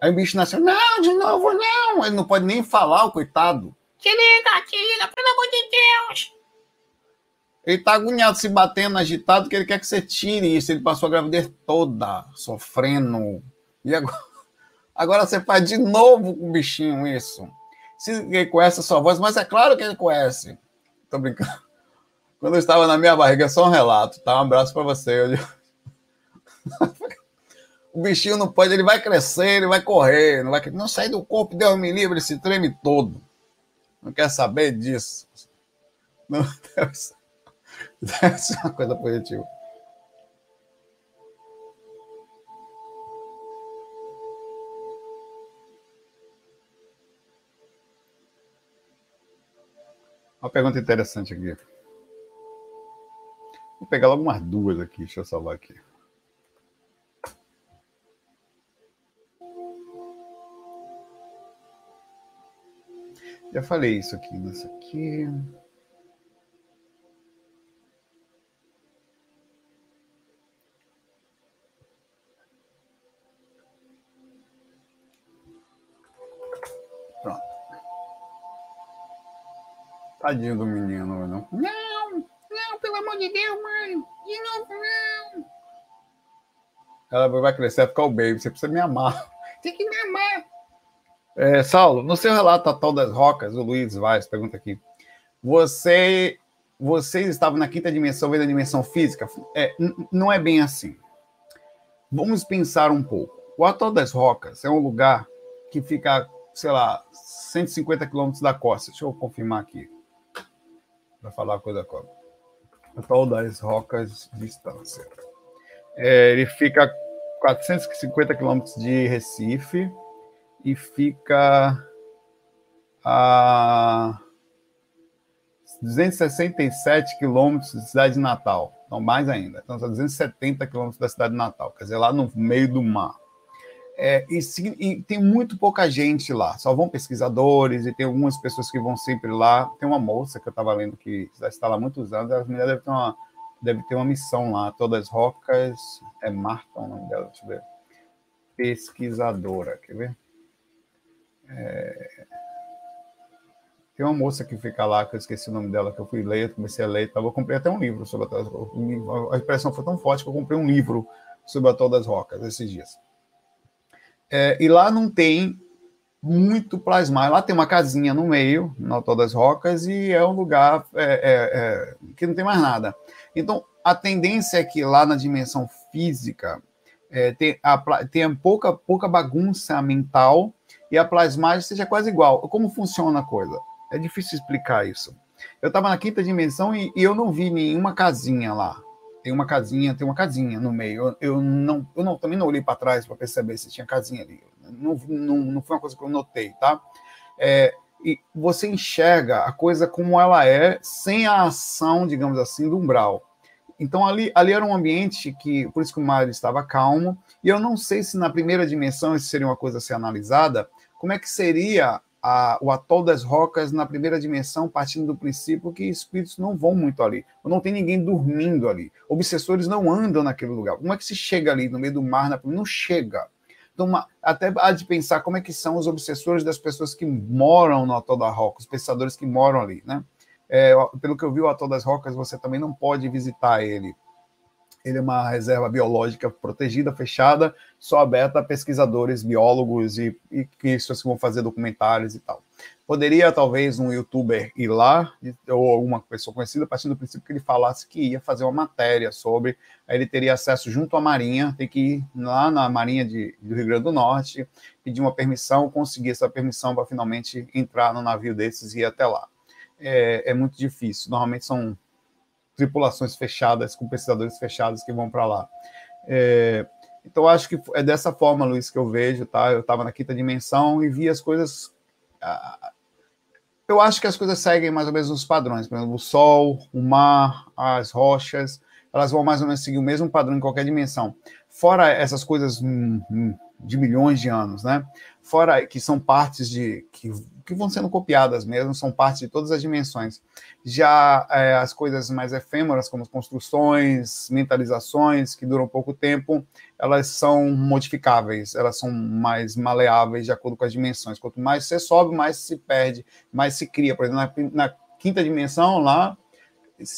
Aí o bicho nasceu, não, de novo não. Ele não pode nem falar, o coitado. Te liga, te liga, pelo amor de Deus. Ele tá agoniado, se batendo, agitado, que ele quer que você tire isso. Ele passou a gravidez toda sofrendo. E agora? Agora você faz de novo com o bichinho isso. Se ele conhece a sua voz, mas é claro que ele conhece. Tô brincando. Quando eu estava na minha barriga, é só um relato, tá? Um abraço para você. o bichinho não pode, ele vai crescer, ele vai correr, não vai não sair do corpo, Deus me livre, se treme todo. Não quer saber disso. Não, deve ser, deve ser uma coisa positiva. Uma pergunta interessante aqui. pegar logo umas duas aqui. Deixa eu salvar aqui. Já falei isso aqui, isso aqui. Tadinho do menino, não. Não, não, pelo amor de Deus, mãe. De novo, não. Ela vai crescer, vai ficar o baby. Você precisa me amar. Tem que me amar. É, Saulo, no seu relato Tal das Rocas, o Luiz Vaz pergunta aqui. Você, vocês estavam na quinta dimensão, vendo a dimensão física? É, não é bem assim. Vamos pensar um pouco. O Atol das Rocas é um lugar que fica, sei lá, 150 quilômetros da costa. Deixa eu confirmar aqui. Para falar a coisa agora. Atol das Rocas, distância. É, ele fica 450 quilômetros de Recife e fica a 267 quilômetros da cidade de Natal. Não, mais ainda. Então, são 270 quilômetros da cidade de Natal, quer dizer, lá no meio do mar. É, e, e, tem muito pouca gente lá, só vão pesquisadores e tem algumas pessoas que vão sempre lá. Tem uma moça que eu estava lendo que já está lá há muitos anos, a mulher deve ter uma, deve ter uma missão lá, todas as rocas. É Marta o nome dela, deixa eu ver. Pesquisadora, quer ver? É... Tem uma moça que fica lá, que eu esqueci o nome dela, que eu fui ler, comecei a ler, eu comprei até um livro sobre a, a impressão foi tão forte que eu comprei um livro sobre a Atol das Rocas esses dias. É, e lá não tem muito plasmar. Lá tem uma casinha no meio, na Atol das Rocas, e é um lugar é, é, é, que não tem mais nada. Então, a tendência é que lá na dimensão física é, tem, a, tem pouca, pouca bagunça mental e a plasmagem seja quase igual. Como funciona a coisa? É difícil explicar isso. Eu estava na quinta dimensão e, e, eu não vi nenhuma casinha lá. Tem uma casinha, tem uma casinha no meio. Eu, eu não, eu não, também não olhei para trás para perceber se tinha casinha ali. Não, não, não foi uma coisa que eu notei, tá? É, e você enxerga a coisa como ela é, sem a ação, digamos assim, do umbral. Então ali, ali era um ambiente que, por isso que o mar estava calmo. E eu não sei se na primeira dimensão isso seria uma coisa a ser analisada, como é que seria a, o atol das rocas na primeira dimensão, partindo do princípio que espíritos não vão muito ali, não tem ninguém dormindo ali, obsessores não andam naquele lugar. Como é que se chega ali no meio do mar? Não chega. Então, até há de pensar como é que são os obsessores das pessoas que moram no atol da roca, os pensadores que moram ali, né? É, pelo que eu vi, o atol das rocas, você também não pode visitar ele ele é uma reserva biológica protegida, fechada, só aberta a pesquisadores, biólogos e, e que vão fazer documentários e tal. Poderia, talvez, um youtuber ir lá, ou alguma pessoa conhecida, a partir do princípio que ele falasse que ia fazer uma matéria sobre, aí ele teria acesso junto à Marinha, tem que ir lá na Marinha de, do Rio Grande do Norte, pedir uma permissão, conseguir essa permissão para finalmente entrar no navio desses e ir até lá. É, é muito difícil, normalmente são tripulações fechadas, com pesquisadores fechados que vão para lá. É, então, acho que é dessa forma, Luiz, que eu vejo, tá? Eu estava na quinta dimensão e vi as coisas. Eu acho que as coisas seguem mais ou menos os padrões. Por exemplo, o Sol, o mar, as rochas, elas vão mais ou menos seguir o mesmo padrão em qualquer dimensão. Fora essas coisas hum, hum, de milhões de anos, né? Fora que são partes de que que vão sendo copiadas mesmo, são parte de todas as dimensões. Já é, as coisas mais efêmeras, como construções, mentalizações, que duram pouco tempo, elas são modificáveis, elas são mais maleáveis de acordo com as dimensões. Quanto mais você sobe, mais se perde, mais se cria. Por exemplo, na, na quinta dimensão, lá,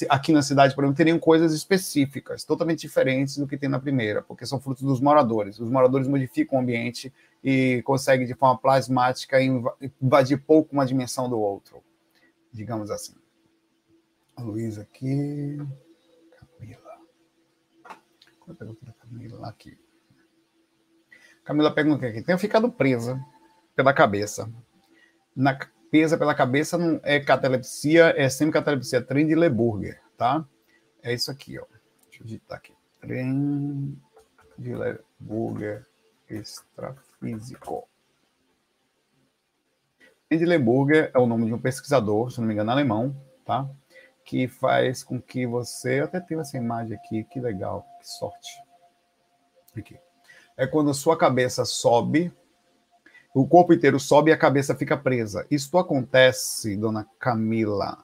aqui na cidade, por exemplo, teriam coisas específicas, totalmente diferentes do que tem na primeira, porque são frutos dos moradores. Os moradores modificam o ambiente e consegue de forma plasmática invadir pouco uma dimensão do outro, digamos assim. A Luísa aqui. Camila. Qual é a pergunta da Camila? Aqui. Camila pergunta aqui. Tenho ficado presa pela cabeça. Na, presa pela cabeça não é catalepsia, é sempre catalepsia. Trem de Leburger, tá? É isso aqui, ó. Deixa eu digitar aqui. Trem de Leburger extrafísico físico. Edleburger é o nome de um pesquisador, se não me engano, alemão, tá? que faz com que você. Eu até tenho essa imagem aqui, que legal, que sorte. Aqui. É quando a sua cabeça sobe, o corpo inteiro sobe e a cabeça fica presa. Isso acontece, dona Camila,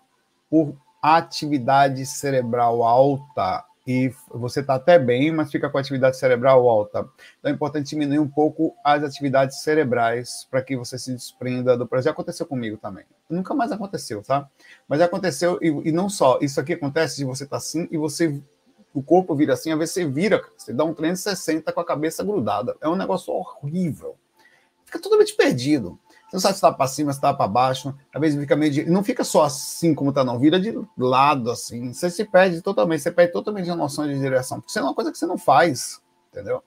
por atividade cerebral alta e você está até bem, mas fica com atividade cerebral alta. Então é importante diminuir um pouco as atividades cerebrais para que você se desprenda do projeto. Já aconteceu comigo também. Nunca mais aconteceu, tá? Mas aconteceu, e, e não só, isso aqui acontece de você estar tá assim e você, o corpo vira assim, às vezes você vira, você dá um 360 com a cabeça grudada. É um negócio horrível. Fica totalmente perdido. Você não sabe se está para cima, se está para baixo. Às vezes fica meio de. Não fica só assim como está, não. Vira de lado, assim. Você se perde totalmente. Você perde totalmente a noção de direção. Porque isso é uma coisa que você não faz. Entendeu?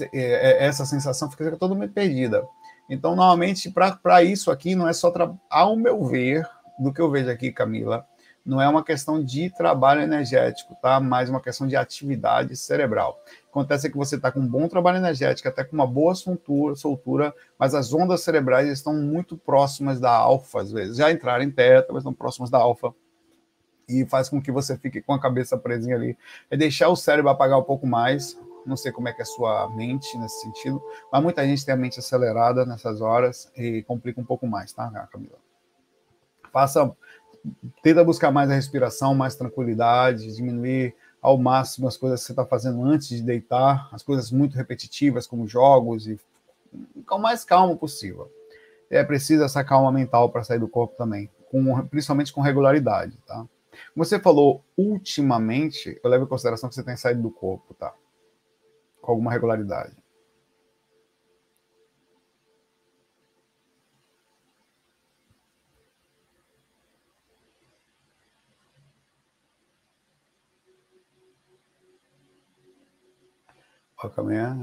É, é, essa sensação fica totalmente perdida. Então, normalmente, para isso aqui, não é só. Tra... Ao meu ver, do que eu vejo aqui, Camila, não é uma questão de trabalho energético, tá? Mais uma questão de atividade cerebral. Acontece que você está com um bom trabalho energético, até com uma boa soltura, soltura, mas as ondas cerebrais estão muito próximas da alfa, às vezes. Já entraram em teta, mas estão próximas da alfa. E faz com que você fique com a cabeça presinha ali. É deixar o cérebro apagar um pouco mais. Não sei como é que é a sua mente nesse sentido, mas muita gente tem a mente acelerada nessas horas e complica um pouco mais, tá, Camila? Faça tenta buscar mais a respiração, mais tranquilidade, diminuir ao máximo as coisas que você está fazendo antes de deitar, as coisas muito repetitivas, como jogos, e ficar o mais calmo possível. É preciso essa calma mental para sair do corpo também, com, principalmente com regularidade, tá? Você falou, ultimamente, eu levo em consideração que você tem saído do corpo, tá? Com alguma regularidade.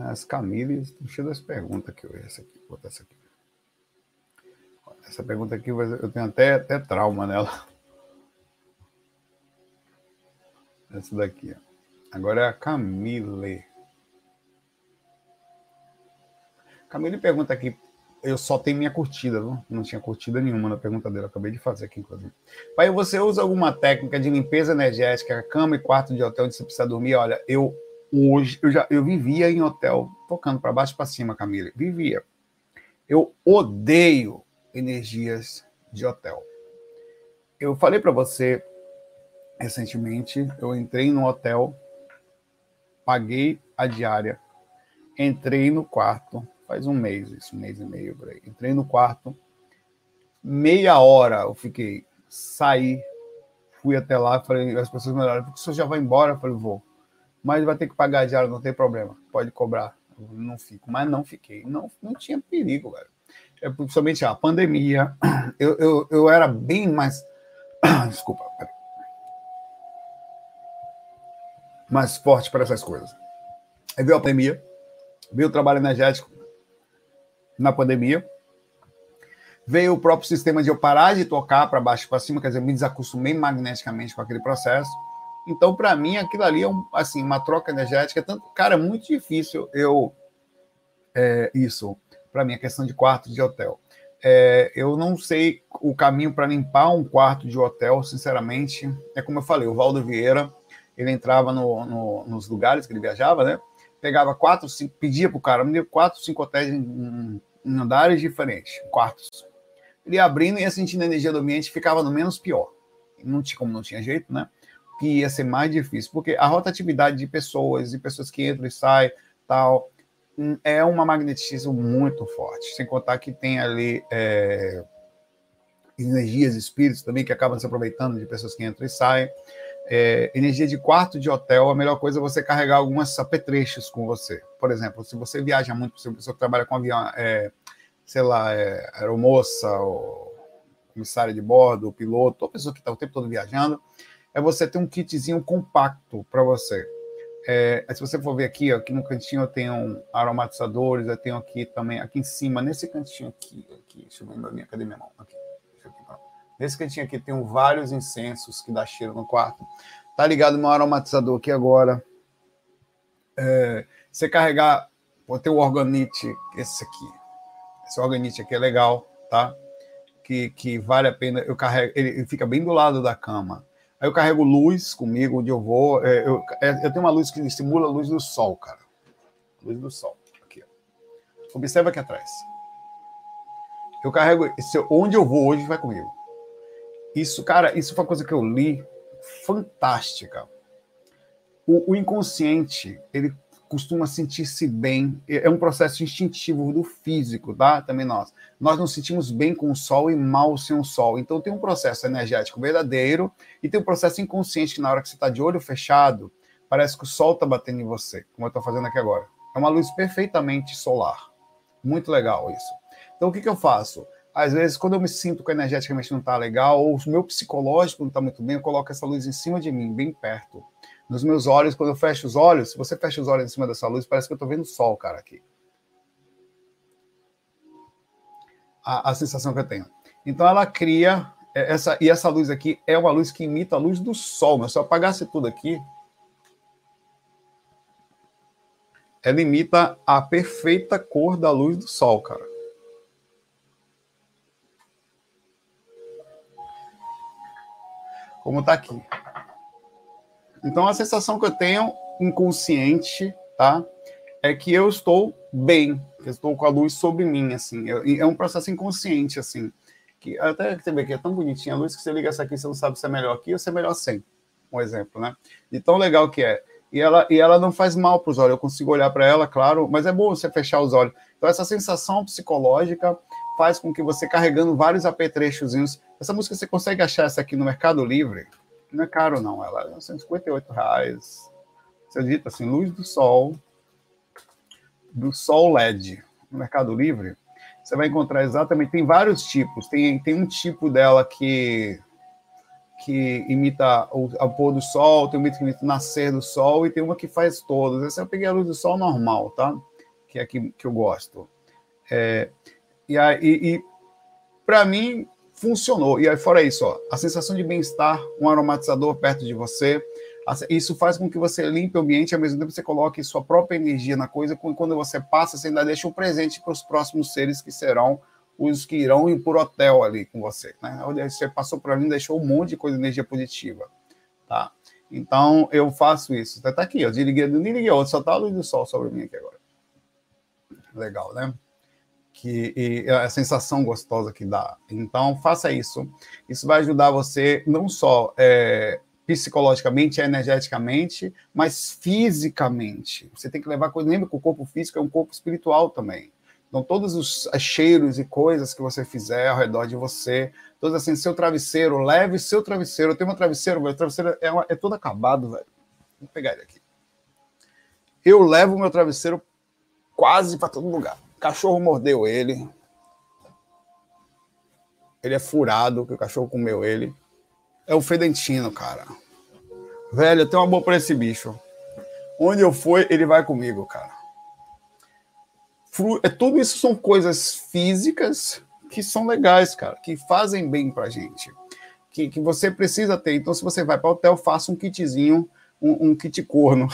As Camille cheio das perguntas eu essa aqui, vou botar essa aqui. Essa pergunta aqui eu tenho até, até trauma nela. Essa daqui, ó. Agora é a Camille. Camille pergunta aqui. Eu só tenho minha curtida, viu? Não tinha curtida nenhuma na pergunta dela. Acabei de fazer aqui, inclusive. Pai, você usa alguma técnica de limpeza energética, cama e quarto de hotel onde você precisa dormir? Olha, eu hoje eu já eu vivia em hotel tocando para baixo para cima, Camila. Vivia. Eu odeio energias de hotel. Eu falei para você recentemente, eu entrei no hotel, paguei a diária, entrei no quarto, faz um mês, isso, um mês e meio por aí. Entrei no quarto, meia hora eu fiquei, saí, fui até lá, falei, as pessoas me olharam, o senhor já vai embora? Eu falei, vou mas vai ter que pagar diário, não tem problema, pode cobrar. Não fico, mas não fiquei. Não, não tinha perigo, velho. É, principalmente a pandemia, eu, eu, eu era bem mais. Desculpa, peraí. Mais forte para essas coisas. Aí veio a pandemia, veio o trabalho energético na pandemia, veio o próprio sistema de eu parar de tocar para baixo e para cima, quer dizer, me desacostumei magneticamente com aquele processo então, para mim, aquilo ali é um, assim, uma troca energética. Tanto, cara, é muito difícil eu. É, isso, para mim, a questão de quarto de hotel. É, eu não sei o caminho para limpar um quarto de hotel, sinceramente. É como eu falei, o Valdo Vieira, ele entrava no, no, nos lugares que ele viajava, né? Pegava quatro, cinco, pedia para o cara, me deu quatro, cinco hotéis em, em andares diferentes, quartos. Ele abrindo e ia sentindo a energia do ambiente, ficava no menos pior. Não tinha, como não tinha jeito, né? Que ia ser mais difícil, porque a rotatividade de pessoas, e pessoas que entram e saem, tal, hum, é uma magnetismo muito forte. Sem contar que tem ali é, energias, espíritos também que acabam se aproveitando de pessoas que entram e saem. É, energia de quarto de hotel, a melhor coisa é você carregar algumas apetrechos com você. Por exemplo, se você viaja muito, se você trabalha com avião, é, sei lá, é, aeromoça, ou comissária de bordo, ou piloto, ou pessoa que está o tempo todo viajando, é você ter um kitzinho compacto para você. É, se você for ver aqui, ó, aqui no cantinho eu tenho aromatizadores, eu tenho aqui também, aqui em cima, nesse cantinho aqui, aqui deixa eu ver minha, cadê minha mão? Aqui, nesse cantinho aqui tenho vários incensos que dá cheiro no quarto. Tá ligado meu aromatizador aqui agora. É, você carregar, vou ter o organite, esse aqui. Esse organite aqui é legal, tá? Que, que vale a pena. Eu carrego, ele, ele fica bem do lado da cama Aí eu carrego luz comigo onde eu vou. É, eu, é, eu tenho uma luz que simula a luz do sol, cara. Luz do sol. Aqui. Ó. Observa aqui atrás. Eu carrego. Onde eu vou hoje vai comigo. Isso, cara, isso foi uma coisa que eu li fantástica. O, o inconsciente, ele costuma sentir-se bem. É um processo instintivo do físico, tá? Também nós. Nós nos sentimos bem com o sol e mal sem o sol. Então tem um processo energético verdadeiro e tem um processo inconsciente que na hora que você está de olho fechado, parece que o sol está batendo em você, como eu estou fazendo aqui agora. É uma luz perfeitamente solar. Muito legal isso. Então o que, que eu faço? Às vezes, quando eu me sinto que energeticamente não está legal, ou o meu psicológico não está muito bem, eu coloco essa luz em cima de mim, bem perto nos meus olhos, quando eu fecho os olhos, se você fecha os olhos em cima dessa luz, parece que eu estou vendo o sol, cara, aqui. A, a, sensação que eu tenho. Então ela cria é, essa e essa luz aqui é uma luz que imita a luz do sol, mas se eu apagasse tudo aqui, ela imita a perfeita cor da luz do sol, cara. Como tá aqui. Então a sensação que eu tenho inconsciente, tá? É que eu estou bem, que eu estou com a luz sobre mim, assim. é um processo inconsciente, assim. Que até você vê que é tão bonitinha a luz que você liga essa aqui, você não sabe se é melhor aqui ou se é melhor sem. Um exemplo, né? De tão legal que é. E ela, e ela não faz mal para os olhos. Eu consigo olhar para ela, claro, mas é bom você fechar os olhos. Então, essa sensação psicológica faz com que você carregando vários apetrechozinhos. Essa música você consegue achar essa aqui no Mercado Livre. Não é caro, não. Ela é 158 reais. Você digita assim, luz do sol, do sol LED, no Mercado Livre. Você vai encontrar exatamente. Tem vários tipos. Tem, tem um tipo dela que que imita o, o pôr do sol, tem uma que imita o nascer do sol e tem uma que faz todas. Essa eu peguei a luz do sol normal, tá? Que é a que, que eu gosto. É, e aí, e, para mim, funcionou. E aí, fora isso, ó, a sensação de bem-estar, um aromatizador perto de você, isso faz com que você limpe o ambiente, ao mesmo tempo você coloque sua própria energia na coisa, quando você passa, você ainda deixa um presente para os próximos seres que serão os que irão ir por hotel ali com você. Né? Você passou por ali deixou um monte de coisa de energia positiva. Tá? Então, eu faço isso. Tá, tá aqui, eu desliguei, desliguei outro, só tá a luz do sol sobre mim aqui agora. Legal, né? Que e a sensação gostosa que dá. Então, faça isso. Isso vai ajudar você não só é, psicologicamente, energeticamente, mas fisicamente. Você tem que levar coisa. Lembra que o corpo físico é um corpo espiritual também. Então, todos os cheiros e coisas que você fizer ao redor de você, todos assim, seu travesseiro, leve seu travesseiro. Eu tenho um travesseiro, meu travesseiro é, uma, é todo acabado, velho. Vou pegar ele aqui. Eu levo meu travesseiro quase para todo lugar cachorro mordeu ele. Ele é furado, que o cachorro comeu ele. É o Fedentino, cara. Velho, eu tenho amor por esse bicho. Onde eu for, ele vai comigo, cara. É, tudo isso são coisas físicas que são legais, cara, que fazem bem pra gente. Que, que você precisa ter. Então, se você vai para hotel, faça um kitzinho, um, um kit corno.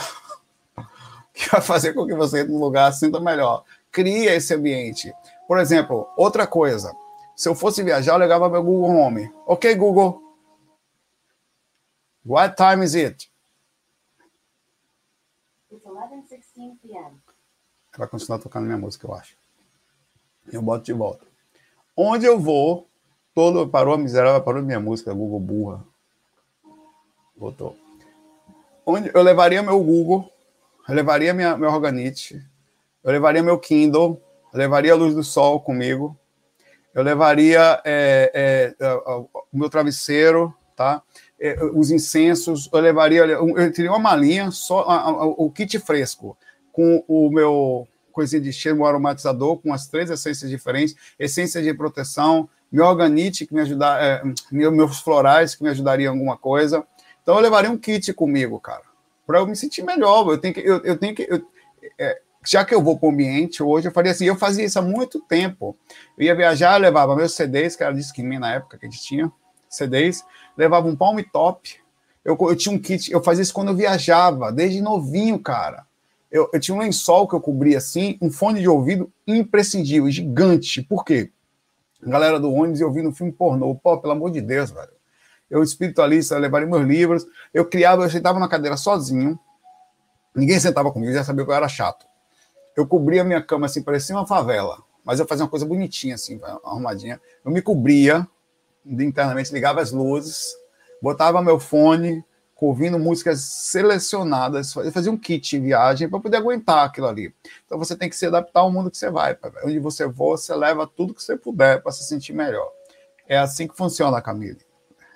que vai fazer com que você no lugar sinta melhor cria esse ambiente. Por exemplo, outra coisa. Se eu fosse viajar, eu ligava meu Google Home. Ok, Google. What time is it? It's 11:16 p.m. Vai continuar tocando minha música, eu acho. Eu boto de volta. Onde eu vou, todo parou a miserável, parou minha música, Google burra. Voltou. Onde eu levaria meu Google, eu levaria minha, meu Organite, eu levaria meu Kindle, levaria a luz do sol comigo, eu levaria é, é, o meu travesseiro, tá? É, os incensos, eu levaria, eu teria uma malinha, só a, a, o kit fresco, com o meu coisinha de cheiro, um aromatizador, com as três essências diferentes, essências de proteção, meu organite que me ajudar, é, meus florais que me ajudariam em alguma coisa. Então eu levaria um kit comigo, cara, para eu me sentir melhor. Eu tenho que, eu, eu tenho que, eu, é, já que eu vou para o ambiente hoje, eu faria assim, eu fazia isso há muito tempo. Eu ia viajar, eu levava meus CDs, que era Skinman na época que a gente tinha, CDs, levava um palm top, eu, eu tinha um kit, eu fazia isso quando eu viajava, desde novinho, cara. Eu, eu tinha um lençol que eu cobria assim, um fone de ouvido imprescindível, gigante. Por quê? Galera do ônibus ia ouvindo um filme pornô. Pô, pelo amor de Deus, velho. eu espiritualista, levaria meus livros, eu criava, eu sentava na cadeira sozinho, ninguém sentava comigo, já sabia que eu era chato. Eu cobria minha cama assim, parecia uma favela, mas eu fazia uma coisa bonitinha assim, arrumadinha. Eu me cobria, internamente ligava as luzes, botava meu fone, ouvindo músicas selecionadas, fazer um kit viagem para poder aguentar aquilo ali. Então você tem que se adaptar ao mundo que você vai. Onde você for, você leva tudo que você puder para se sentir melhor. É assim que funciona, Camille.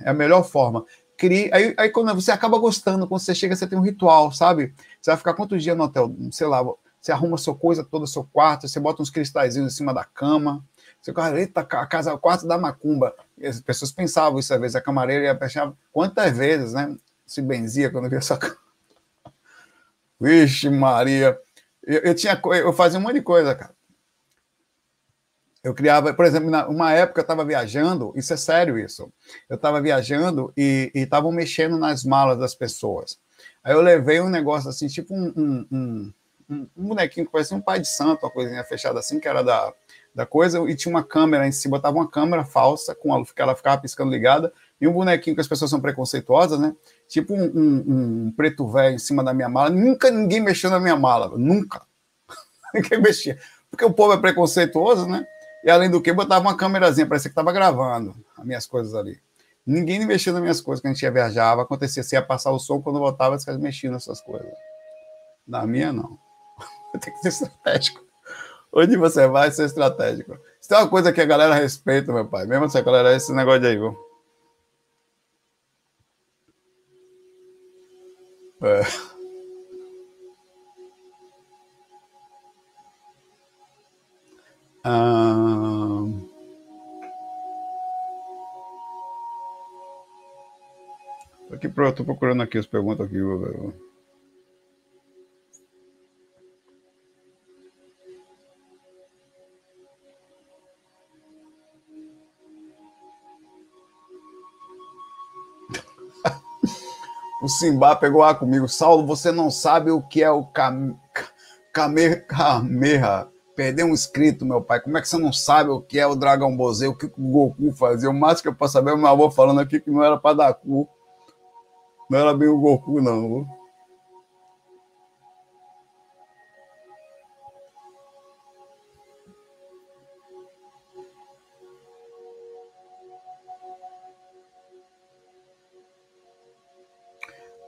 É a melhor forma. Crie... Aí, aí quando você acaba gostando, quando você chega, você tem um ritual, sabe? Você vai ficar quantos dias no hotel? Sei lá, você arruma sua coisa toda, seu quarto, você bota uns cristais em cima da cama. Você fala, eita, a casa, o quarto da macumba. E as pessoas pensavam isso às vezes, a camareira ia pensar quantas vezes, né? Se benzia quando via essa Vixe, Maria. Eu, eu, tinha, eu fazia um monte de coisa, cara. Eu criava, por exemplo, uma época eu estava viajando, isso é sério isso. Eu estava viajando e estavam mexendo nas malas das pessoas. Aí eu levei um negócio assim, tipo um, um, um, um bonequinho que parecia um pai de santo, uma coisinha fechada assim, que era da, da coisa, e tinha uma câmera em cima, botava uma câmera falsa, com a que ela ficava piscando ligada, e um bonequinho que as pessoas são preconceituosas, né? Tipo um, um, um preto velho em cima da minha mala. Nunca ninguém mexeu na minha mala, nunca. ninguém mexia. Porque o povo é preconceituoso, né? E além do que, botava uma câmerazinha, parecia que estava gravando as minhas coisas ali. Ninguém mexia nas minhas coisas quando a gente ia viajava. Acontecia, se ia passar o som, quando voltava, eles mexiam nessas coisas. Na minha, não. Tem que ser estratégico. Onde você vai, ser estratégico. Isso tem uma coisa que a galera respeita, meu pai. Mesmo essa galera, esse negócio aí, viu? É. Ah... Aqui, estou procurando aqui as perguntas aqui. o Simba pegou lá comigo. Saulo, você não sabe o que é o Kamehameha. Perder um inscrito, meu pai. Como é que você não sabe o que é o Dragon Ball Z? O que o Goku fazia? O máximo que eu posso saber é o meu avô falando aqui que não era para dar cu. Não era bem o Goku, não.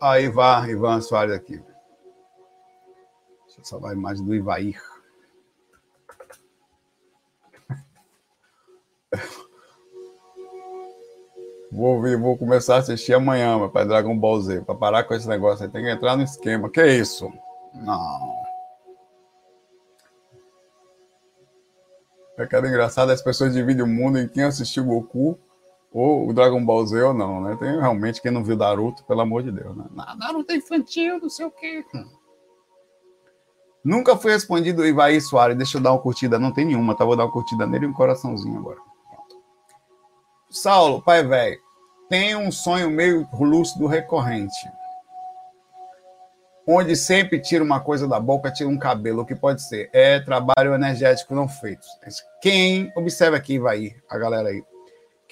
Ah, Ivan, Ivan Soares aqui. Deixa eu salvar a imagem do Ivair. Vou, vir, vou começar a assistir amanhã, meu pai, Dragon Ball Z, para parar com esse negócio aí. Tem que entrar no esquema. Que isso? Não. É que engraçado, as pessoas dividem o mundo em quem assistiu Goku ou o Dragon Ball Z ou não, né? Tem realmente quem não viu Naruto, pelo amor de Deus, né? Naruto é infantil, não sei o quê. Nunca foi respondido Ivaí Soares. Deixa eu dar uma curtida. Não tem nenhuma, tá? Vou dar uma curtida nele e um coraçãozinho agora. Saulo, pai velho, tem um sonho meio lúcido recorrente. Onde sempre tira uma coisa da boca, tira um cabelo. O que pode ser? É trabalho energético não feito. Quem, observa aqui, vai a galera aí.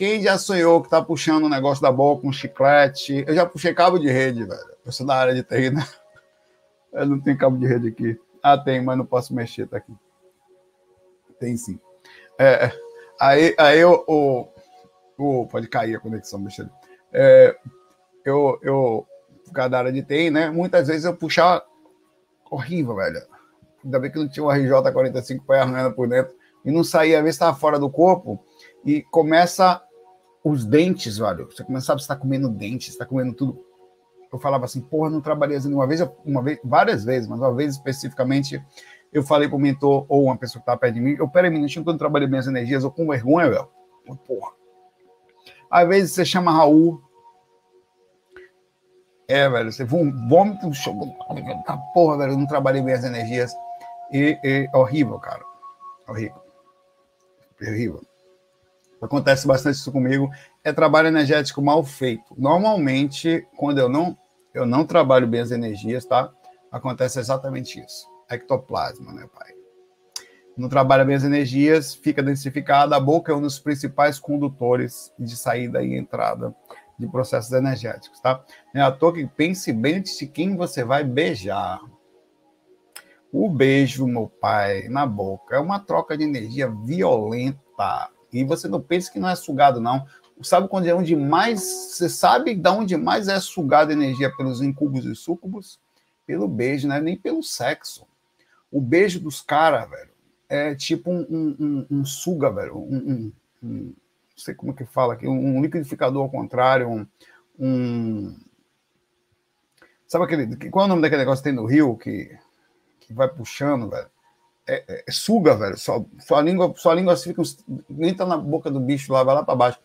Quem já sonhou que tá puxando um negócio da boca, um chiclete? Eu já puxei cabo de rede, velho. Eu sou da área de TI, né? Eu não tenho cabo de rede aqui. Ah, tem, mas não posso mexer, tá aqui. Tem sim. É, aí, aí o, o, o, Pode cair a conexão, mexendo. É, eu, eu, por causa da área de TI, né? Muitas vezes eu puxava. Horrível, velho. Ainda bem que não tinha um RJ45 para por dentro. E não saía, às vezes estava fora do corpo. E começa os dentes, velho. Você começava a estar comendo dentes, está comendo tudo. Eu falava assim, porra, não trabalhei assim uma vez, uma vez, várias vezes, mas uma vez especificamente, eu falei para o mentor ou uma pessoa que estava perto de mim, eu, peraí, minutinho, quando eu trabalhei minhas energias, eu com vergonha, velho. Porra. Às vezes você chama Raul. É, velho, você vômito, tá porra, velho, eu não trabalhei bem as energias. E, e horrível, cara. Horrível. Horrível acontece bastante isso comigo, é trabalho energético mal feito. Normalmente, quando eu não eu não trabalho bem as energias, tá? Acontece exatamente isso. Ectoplasma, né, pai? Não trabalha bem as energias, fica densificada, a boca é um dos principais condutores de saída e entrada de processos energéticos, tá? Não é à toa que pense bem antes de quem você vai beijar. O beijo, meu pai, na boca, é uma troca de energia violenta. E você não pensa que não é sugado, não. Sabe quando é onde mais. Você sabe de onde mais é sugada energia pelos incubos e sucubos? Pelo beijo, né? Nem pelo sexo. O beijo dos caras, velho, é tipo um, um, um, um suga, velho. Um, não sei como que fala aqui. Um liquidificador ao contrário. Um. sabe aquele. Qual é o nome daquele negócio que tem no Rio que, que vai puxando, velho? É, é, é suga, velho. Sua, sua, língua, sua língua fica. Nem tá na boca do bicho lá, vai lá para baixo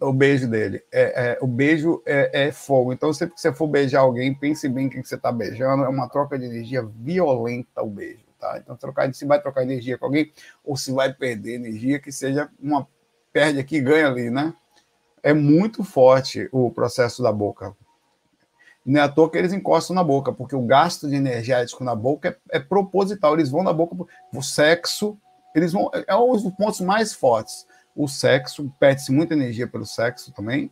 o beijo dele. É, é o beijo é, é, fogo. Então, sempre que você for beijar alguém, pense bem quem que você está beijando. É uma troca de energia violenta o beijo, tá? Então, trocar, se vai trocar energia com alguém ou se vai perder energia, que seja uma perde aqui ganha ali, né? É muito forte o processo da boca. Não é à toa que eles encostam na boca, porque o gasto de energético na boca é, é proposital. Eles vão na boca, o sexo, eles vão. É um dos pontos mais fortes o sexo, perde-se muita energia pelo sexo também,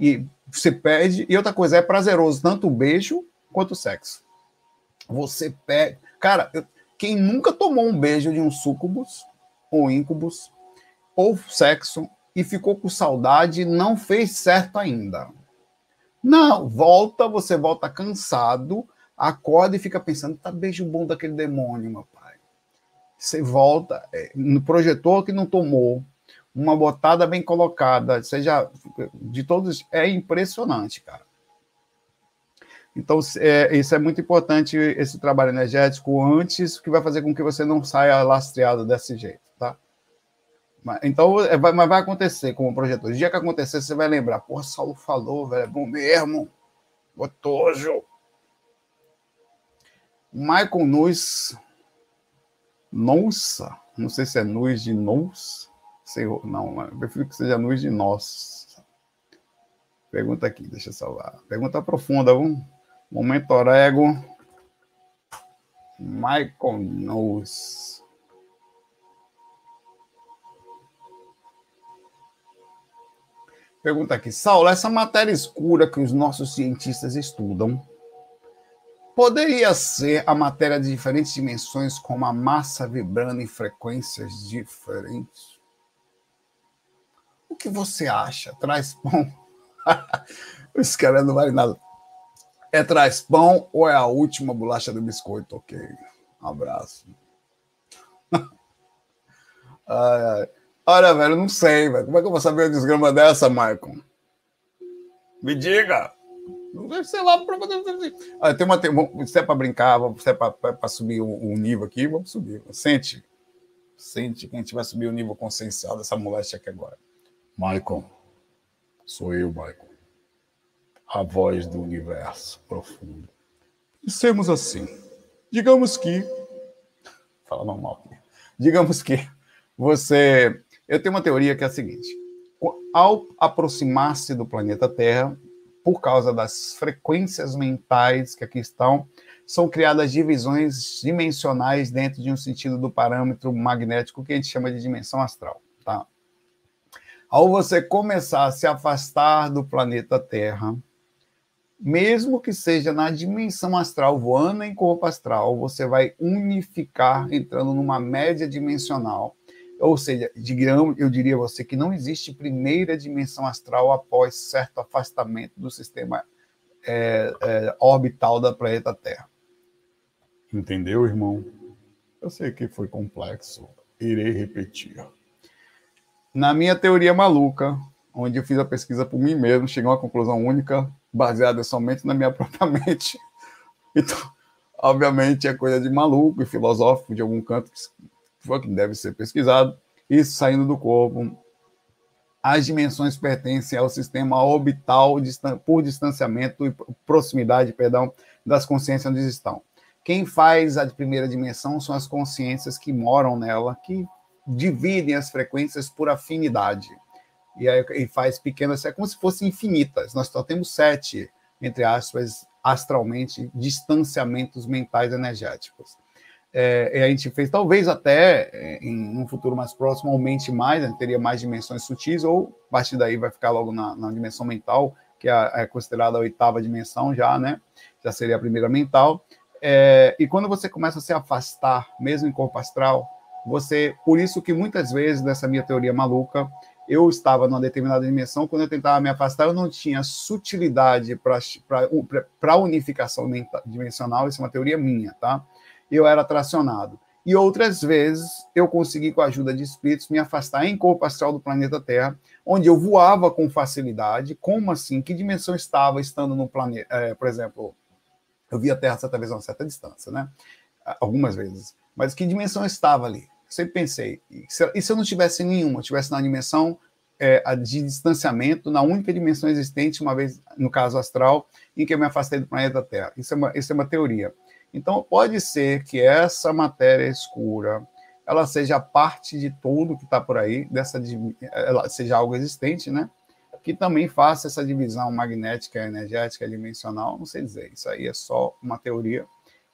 e você perde. E outra coisa, é prazeroso tanto o beijo quanto o sexo. Você perde. Cara, eu, quem nunca tomou um beijo de um sucubus ou incubus ou sexo e ficou com saudade, não fez certo ainda. Não, volta, você volta cansado, acorda e fica pensando, tá beijo bom daquele demônio, meu pai. Você volta é, no projetor que não tomou, uma botada bem colocada, seja de todos, é impressionante, cara. Então, é, isso é muito importante, esse trabalho energético antes, que vai fazer com que você não saia lastreado desse jeito? Então, é, vai, mas vai acontecer como projetor. O dia que acontecer, você vai lembrar, pô, Saulo falou, velho, é bom mesmo, gotoso. Michael Nuis, nossa, não sei se é Nuis de Nous, não, eu prefiro que seja luz de nós. Pergunta aqui, deixa eu salvar. Pergunta profunda, um momento orego. Michael Knows. Pergunta aqui, Saulo, essa matéria escura que os nossos cientistas estudam poderia ser a matéria de diferentes dimensões, como a massa vibrando em frequências diferentes? O que você acha? Traz pão? Os caras não valem nada. É traz pão ou é a última bolacha do biscoito? Ok. Um abraço. ai, ai. Olha, velho, não sei, velho. Como é que eu vou saber a desgrama dessa, Michael? Me diga. Ser lá para poder. Olha, tem uma. Tem, se é para brincar, se é para subir o, o, nível aqui, vamos subir. Sente. Sente que a gente vai subir o nível consciencial dessa moléstia aqui agora. Michael, sou eu, Michael, a voz do universo profundo. Pensemos assim, digamos que, fala normal, digamos que você, eu tenho uma teoria que é a seguinte, ao aproximar-se do planeta Terra, por causa das frequências mentais que aqui estão, são criadas divisões dimensionais dentro de um sentido do parâmetro magnético que a gente chama de dimensão astral. Tá? ao você começar a se afastar do planeta Terra, mesmo que seja na dimensão astral, voando em corpo astral, você vai unificar entrando numa média dimensional. Ou seja, digamos, eu diria a você que não existe primeira dimensão astral após certo afastamento do sistema é, é, orbital da planeta Terra. Entendeu, irmão? Eu sei que foi complexo. Irei repetir na minha teoria maluca, onde eu fiz a pesquisa por mim mesmo, cheguei a uma conclusão única, baseada somente na minha própria mente. Então, obviamente, é coisa de maluco e filosófico de algum canto deve ser pesquisado. Isso saindo do corpo. As dimensões pertencem ao sistema orbital por distanciamento e proximidade, perdão, das consciências onde estão. Quem faz a primeira dimensão são as consciências que moram nela, que dividem as frequências por afinidade. E aí e faz pequenas, é como se fossem infinitas. Nós só temos sete, entre aspas, astralmente, distanciamentos mentais energéticos. É, a gente fez, talvez até é, em um futuro mais próximo, aumente mais, né, teria mais dimensões sutis, ou a partir daí vai ficar logo na, na dimensão mental, que é, é considerada a oitava dimensão já, né? Já seria a primeira mental. É, e quando você começa a se afastar, mesmo em corpo astral, você, por isso que muitas vezes nessa minha teoria maluca, eu estava numa determinada dimensão, quando eu tentava me afastar, eu não tinha sutilidade para a unificação dimensional, isso é uma teoria minha, tá? Eu era tracionado. E outras vezes eu consegui, com a ajuda de espíritos, me afastar em corpo astral do planeta Terra, onde eu voava com facilidade. Como assim? Que dimensão estava estando no planeta? É, por exemplo, eu vi a Terra certa vez a uma certa distância, né? Algumas vezes. Mas que dimensão estava ali? sempre pensei, e se, e se eu não tivesse nenhuma, eu tivesse na dimensão é, de distanciamento, na única dimensão existente, uma vez, no caso astral, em que eu me afastei do planeta Terra. Isso é uma, isso é uma teoria. Então, pode ser que essa matéria escura ela seja parte de tudo que está por aí, dessa, ela seja algo existente, né? Que também faça essa divisão magnética, energética, dimensional, não sei dizer. Isso aí é só uma teoria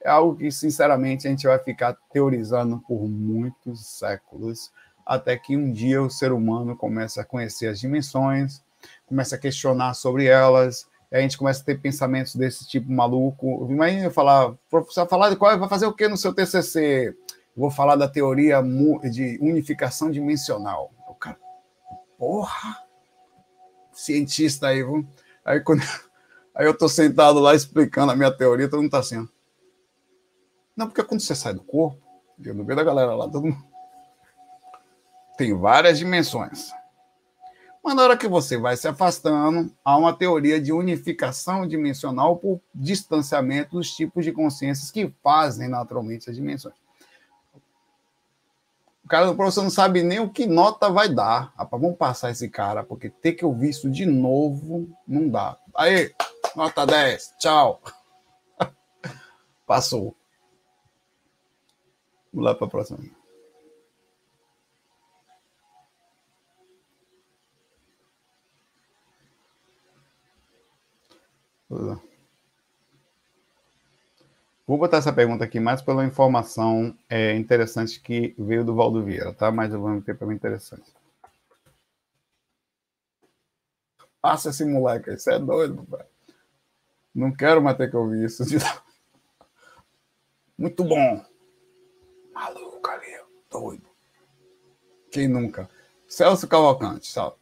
é algo que, sinceramente, a gente vai ficar teorizando por muitos séculos, até que um dia o ser humano começa a conhecer as dimensões, começa a questionar sobre elas, a gente começa a ter pensamentos desse tipo maluco. Imagina eu falar, professor, falar de qual vai fazer o que no seu TCC? Vou falar da teoria de unificação dimensional. O cara, porra, cientista aí, viu? Aí, quando, aí eu tô sentado lá explicando a minha teoria, todo mundo tá assim, ó. Não, porque quando você sai do corpo, eu no meio da galera lá, todo mundo... tem várias dimensões. Mas na hora que você vai se afastando, há uma teoria de unificação dimensional por distanciamento dos tipos de consciências que fazem naturalmente as dimensões. O cara do professor não sabe nem o que nota vai dar. Rapaz, vamos passar esse cara, porque ter que ouvir isso de novo não dá. Aí, nota 10, tchau. Passou. Vamos lá para a próxima. Vou botar essa pergunta aqui mais pela informação é, interessante que veio do Valdo Vieira, tá? Mas eu vou meter para mim interessante. Passa esse moleque, isso é doido, pai. Não quero mais ter que ouvir isso. Muito bom. Maluco ali, doido. Quem nunca? Celso Cavalcante, sabe?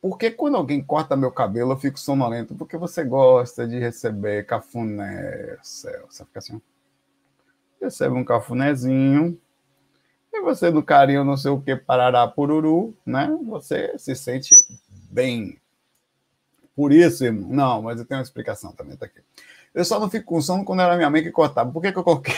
Por que quando alguém corta meu cabelo eu fico sonolento? Porque você gosta de receber cafuné, Celso. Fica assim. Recebe um cafunézinho. E você, no carinho, não sei o que, parará pururu, né? Você se sente bem. Por isso, irmão. Não, mas eu tenho uma explicação também, tá aqui. Eu só não fico com sono quando era minha mãe que cortava. Por que, que eu coloquei?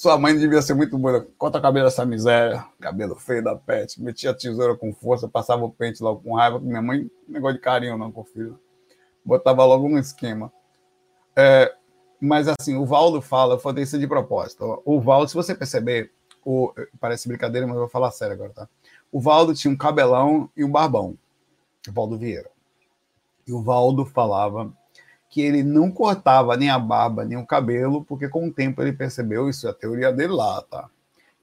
Sua mãe devia ser muito boa. Corta a cabelo dessa miséria, cabelo feio da pet. Metia a tesoura com força, passava o pente logo com raiva. Minha mãe, negócio de carinho não com o filho. Botava logo um esquema. É, mas assim, o Valdo fala, eu falei isso de propósito. O Valdo, se você perceber, o, parece brincadeira, mas eu vou falar sério agora, tá? O Valdo tinha um cabelão e um barbão. O Valdo Vieira. E o Valdo falava que ele não cortava nem a barba, nem o cabelo, porque com o tempo ele percebeu, isso é a teoria dele lá, tá?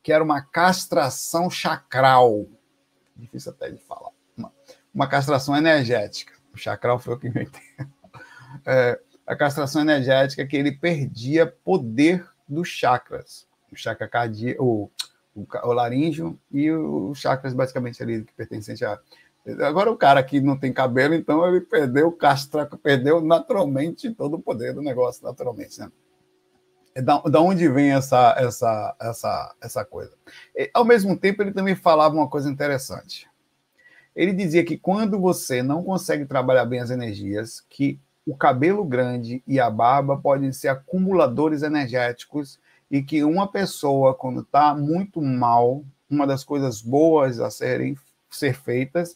Que era uma castração chacral. Difícil até de falar. Uma, uma castração energética. O chacral foi o que me é, A castração energética que ele perdia poder dos chakras. O chakra cardíaco, o, o, o laríngeo e os chakras basicamente ali que pertencem a Agora, o cara que não tem cabelo, então ele perdeu, castra, perdeu naturalmente todo o poder do negócio, naturalmente. Né? É da, da onde vem essa, essa, essa, essa coisa? E, ao mesmo tempo, ele também falava uma coisa interessante. Ele dizia que quando você não consegue trabalhar bem as energias, que o cabelo grande e a barba podem ser acumuladores energéticos e que uma pessoa, quando está muito mal, uma das coisas boas a serem ser feitas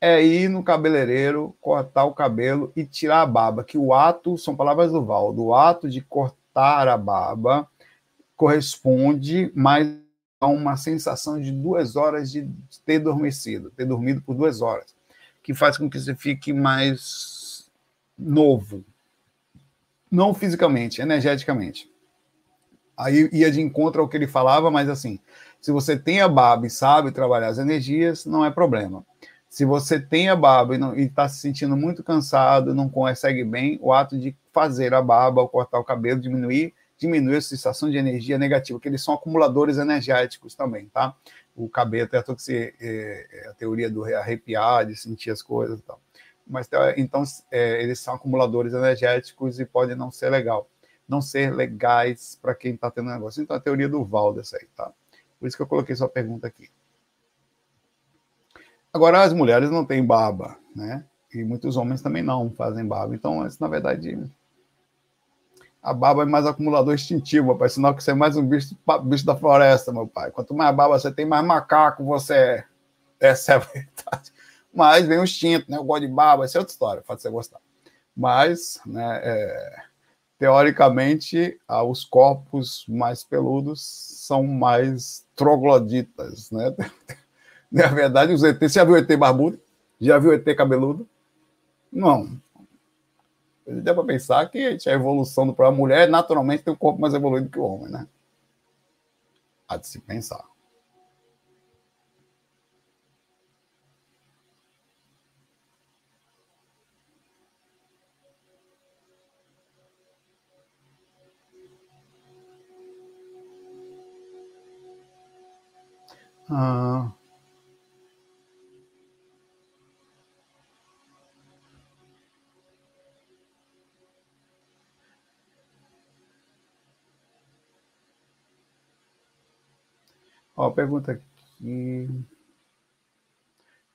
é ir no cabeleireiro, cortar o cabelo e tirar a barba, que o ato, são palavras do Valdo, o ato de cortar a barba corresponde mais a uma sensação de duas horas de ter adormecido, ter dormido por duas horas, que faz com que você fique mais novo, não fisicamente, energeticamente. Aí ia de encontro ao que ele falava, mas assim, se você tem a barba e sabe trabalhar as energias, não é problema. Se você tem a baba e está se sentindo muito cansado, não consegue bem, o ato de fazer a baba ou cortar o cabelo, diminuir, diminui a sensação de energia negativa, que eles são acumuladores energéticos também, tá? O cabelo, até a, é, a teoria do arrepiar, de sentir as coisas e tal. Mas então é, eles são acumuladores energéticos e podem não ser legal, não ser legais para quem está tendo negócio. Então a teoria do Valdes aí, tá? Por isso que eu coloquei sua pergunta aqui. Agora, as mulheres não têm barba, né? E muitos homens também não fazem barba. Então, na verdade, a barba é mais acumulador instintivo, pai. Sinal que você é mais um bicho, bicho da floresta, meu pai. Quanto mais barba você tem, mais macaco você é. Essa é a verdade. Mas vem o instinto, né? Eu gosto de barba, essa é outra história, pode você gostar. Mas, né, é, teoricamente, os corpos mais peludos são mais trogloditas, né? Na verdade, os ET, você já viu ET barbudo? Já viu ET cabeludo? Não. Dá para pensar que a evolução do a mulher naturalmente tem um corpo mais evoluído que o homem, né? Há de se pensar. Ah, Ó, pergunta aqui.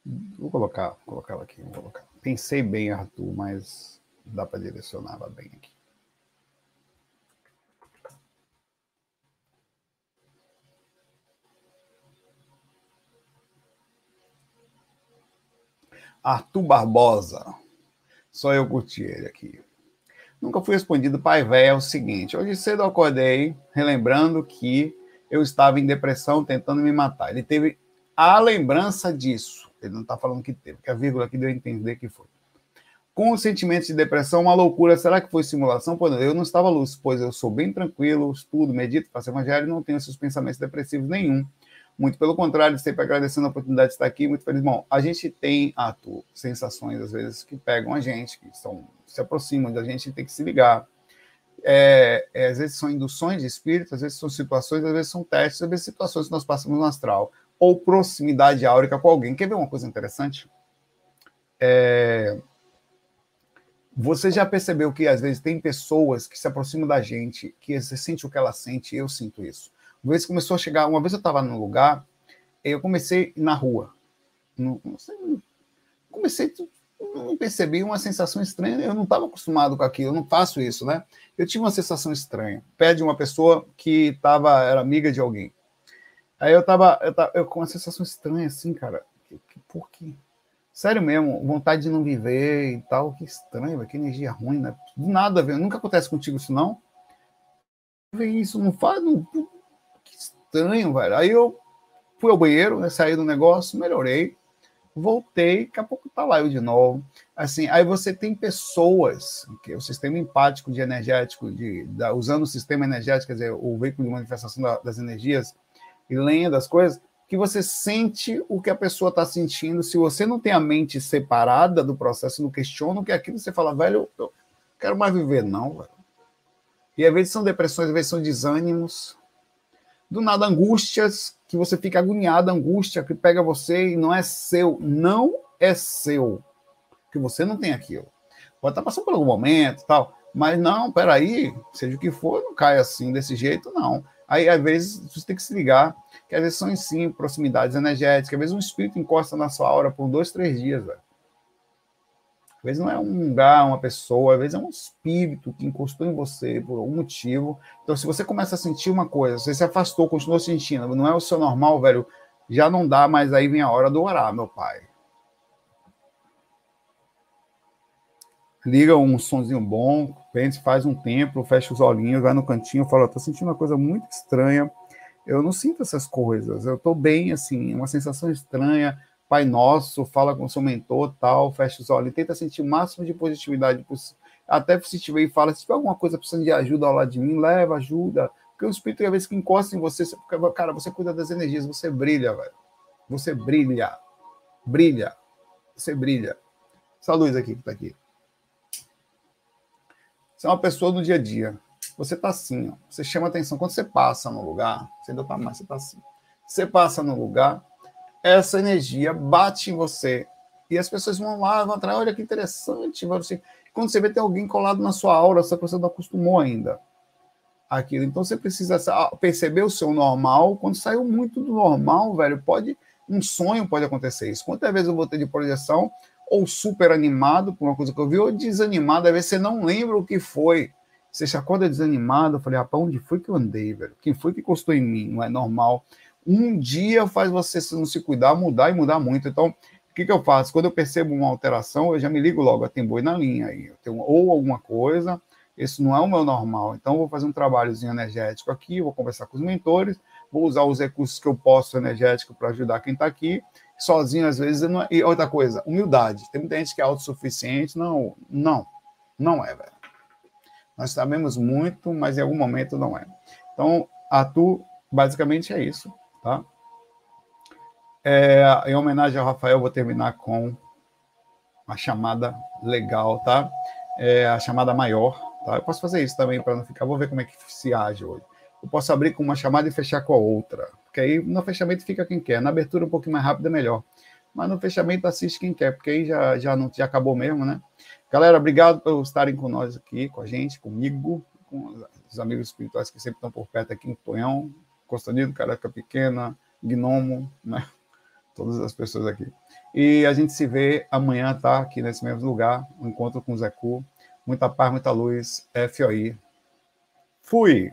Vou colocar, vou colocar ela aqui, vou colocar. Pensei bem, Arthur, mas dá para direcionar ela bem aqui. Arthur Barbosa. Só eu curti ele aqui. Nunca fui respondido, pai velho, é o seguinte. Hoje cedo eu acordei, relembrando que eu estava em depressão tentando me matar. Ele teve a lembrança disso. Ele não está falando que teve, que a vírgula aqui deu a entender que foi. Com o sentimento de depressão, uma loucura. Será que foi simulação? Pois eu não estava lúcido, pois eu sou bem tranquilo, estudo, medito, faço evangelho e não tenho esses pensamentos depressivos nenhum. Muito pelo contrário, sempre agradecendo a oportunidade de estar aqui, muito feliz. Bom, a gente tem, Arthur, sensações às vezes que pegam a gente, que são, se aproximam da gente, tem que se ligar é, é, às vezes são induções de espírito, às vezes são situações, às vezes são testes, às vezes situações que nós passamos no astral, ou proximidade áurica com alguém. Quer ver uma coisa interessante? É, você já percebeu que às vezes tem pessoas que se aproximam da gente, que sente o que ela sente, eu sinto isso. Uma vez começou a chegar, uma vez eu estava num lugar, eu comecei na rua. Não sei, comecei não percebi uma sensação estranha. Eu não estava acostumado com aquilo, eu não faço isso, né? Eu tive uma sensação estranha. Pede uma pessoa que tava, era amiga de alguém. Aí eu tava, eu tava eu, com uma sensação estranha, assim, cara. Por quê? Sério mesmo, vontade de não viver e tal. Que estranho, que energia ruim, né? Nada a ver. Nunca acontece contigo isso, não? Isso não faz. Não, que estranho, velho. Aí eu fui ao banheiro, né, saí do negócio, melhorei voltei, daqui a pouco tá lá eu de novo. Assim, aí você tem pessoas, que é o sistema empático de energético, de, da, usando o sistema energético, quer dizer, o veículo de manifestação da, das energias e lenha das coisas, que você sente o que a pessoa está sentindo. Se você não tem a mente separada do processo, não questiona o que é aquilo, você fala, velho, eu quero mais viver, não, velho. E às vezes são depressões, às vezes são desânimos, do nada angústias, que você fica agoniado, angústia que pega você e não é seu, não é seu, que você não tem aquilo. Pode estar passando por algum momento tal, mas não, peraí, seja o que for, não cai assim, desse jeito, não. Aí, às vezes, você tem que se ligar, que às vezes são, sim, proximidades energéticas, às vezes um espírito encosta na sua aura por dois, três dias, velho vezes não é um lugar, uma pessoa, às vezes é um espírito que encostou em você por algum motivo. Então, se você começa a sentir uma coisa, você se afastou, continuou sentindo, não é o seu normal, velho, já não dá, mas aí vem a hora do orar, meu pai. Liga um sonzinho bom, pense, faz um templo, fecha os olhinhos, vai no cantinho, fala, tô sentindo uma coisa muito estranha. Eu não sinto essas coisas. Eu tô bem, assim, uma sensação estranha Pai Nosso, fala com seu mentor, tal, fecha os olhos, tenta sentir o máximo de positividade possível. Até se tiver e fala, se tiver alguma coisa precisando de ajuda ao lado de mim, leva ajuda. Porque o Espírito, às vezes, que encosta em você, você, cara, você cuida das energias, você brilha, velho. Você brilha. Brilha. você brilha. Essa luz aqui que está aqui. Você é uma pessoa do dia a dia. Você está assim, ó. você chama atenção. Quando você passa no lugar, você ainda está mais, você está assim. Você passa no lugar, essa energia bate em você. E as pessoas vão lá, vão atrás, olha que interessante. Você... Quando você vê tem alguém colado na sua aura, essa pessoa não acostumou ainda aquilo. Então você precisa perceber o seu normal. Quando saiu muito do normal, velho, pode um sonho pode acontecer isso. Quantas vezes eu vou ter de projeção ou super animado por uma coisa que eu vi, ou desanimado, às vezes você não lembra o que foi. Você se acorda desanimado, eu falei, ah, onde foi que eu andei, velho? Quem foi que encostou em mim? Não é normal. Um dia faz você se não se cuidar, mudar e mudar muito. Então, o que, que eu faço? Quando eu percebo uma alteração, eu já me ligo logo, tem boi na linha aí. Eu tenho ou alguma coisa, esse não é o meu normal. Então, vou fazer um trabalhozinho energético aqui, vou conversar com os mentores, vou usar os recursos que eu posso energético para ajudar quem está aqui. Sozinho, às vezes, não é... e outra coisa, humildade. Tem muita gente que é autossuficiente. Não, não, não é, velho. Nós sabemos muito, mas em algum momento não é. Então, a tu, basicamente é isso, tá? É, em homenagem ao Rafael, vou terminar com a chamada legal, tá? É, a chamada maior, Tá? Eu posso fazer isso também para não ficar. Vou ver como é que se age hoje. Eu posso abrir com uma chamada e fechar com a outra. Porque aí no fechamento fica quem quer. Na abertura um pouquinho mais rápido é melhor. Mas no fechamento assiste quem quer, porque aí já, já, não, já acabou mesmo, né? Galera, obrigado por estarem com nós aqui, com a gente, comigo, com os amigos espirituais que sempre estão por perto aqui em Tonhão, Constantino, Caraca Pequena, Gnomo, né? Todas as pessoas aqui. E a gente se vê amanhã, tá? Aqui nesse mesmo lugar, um encontro com o Zé Cu. Muita paz, muita luz. FOI. Fui!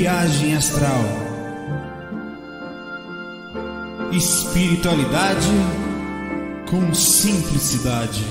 Viagem Astral. Espiritualidade com simplicidade.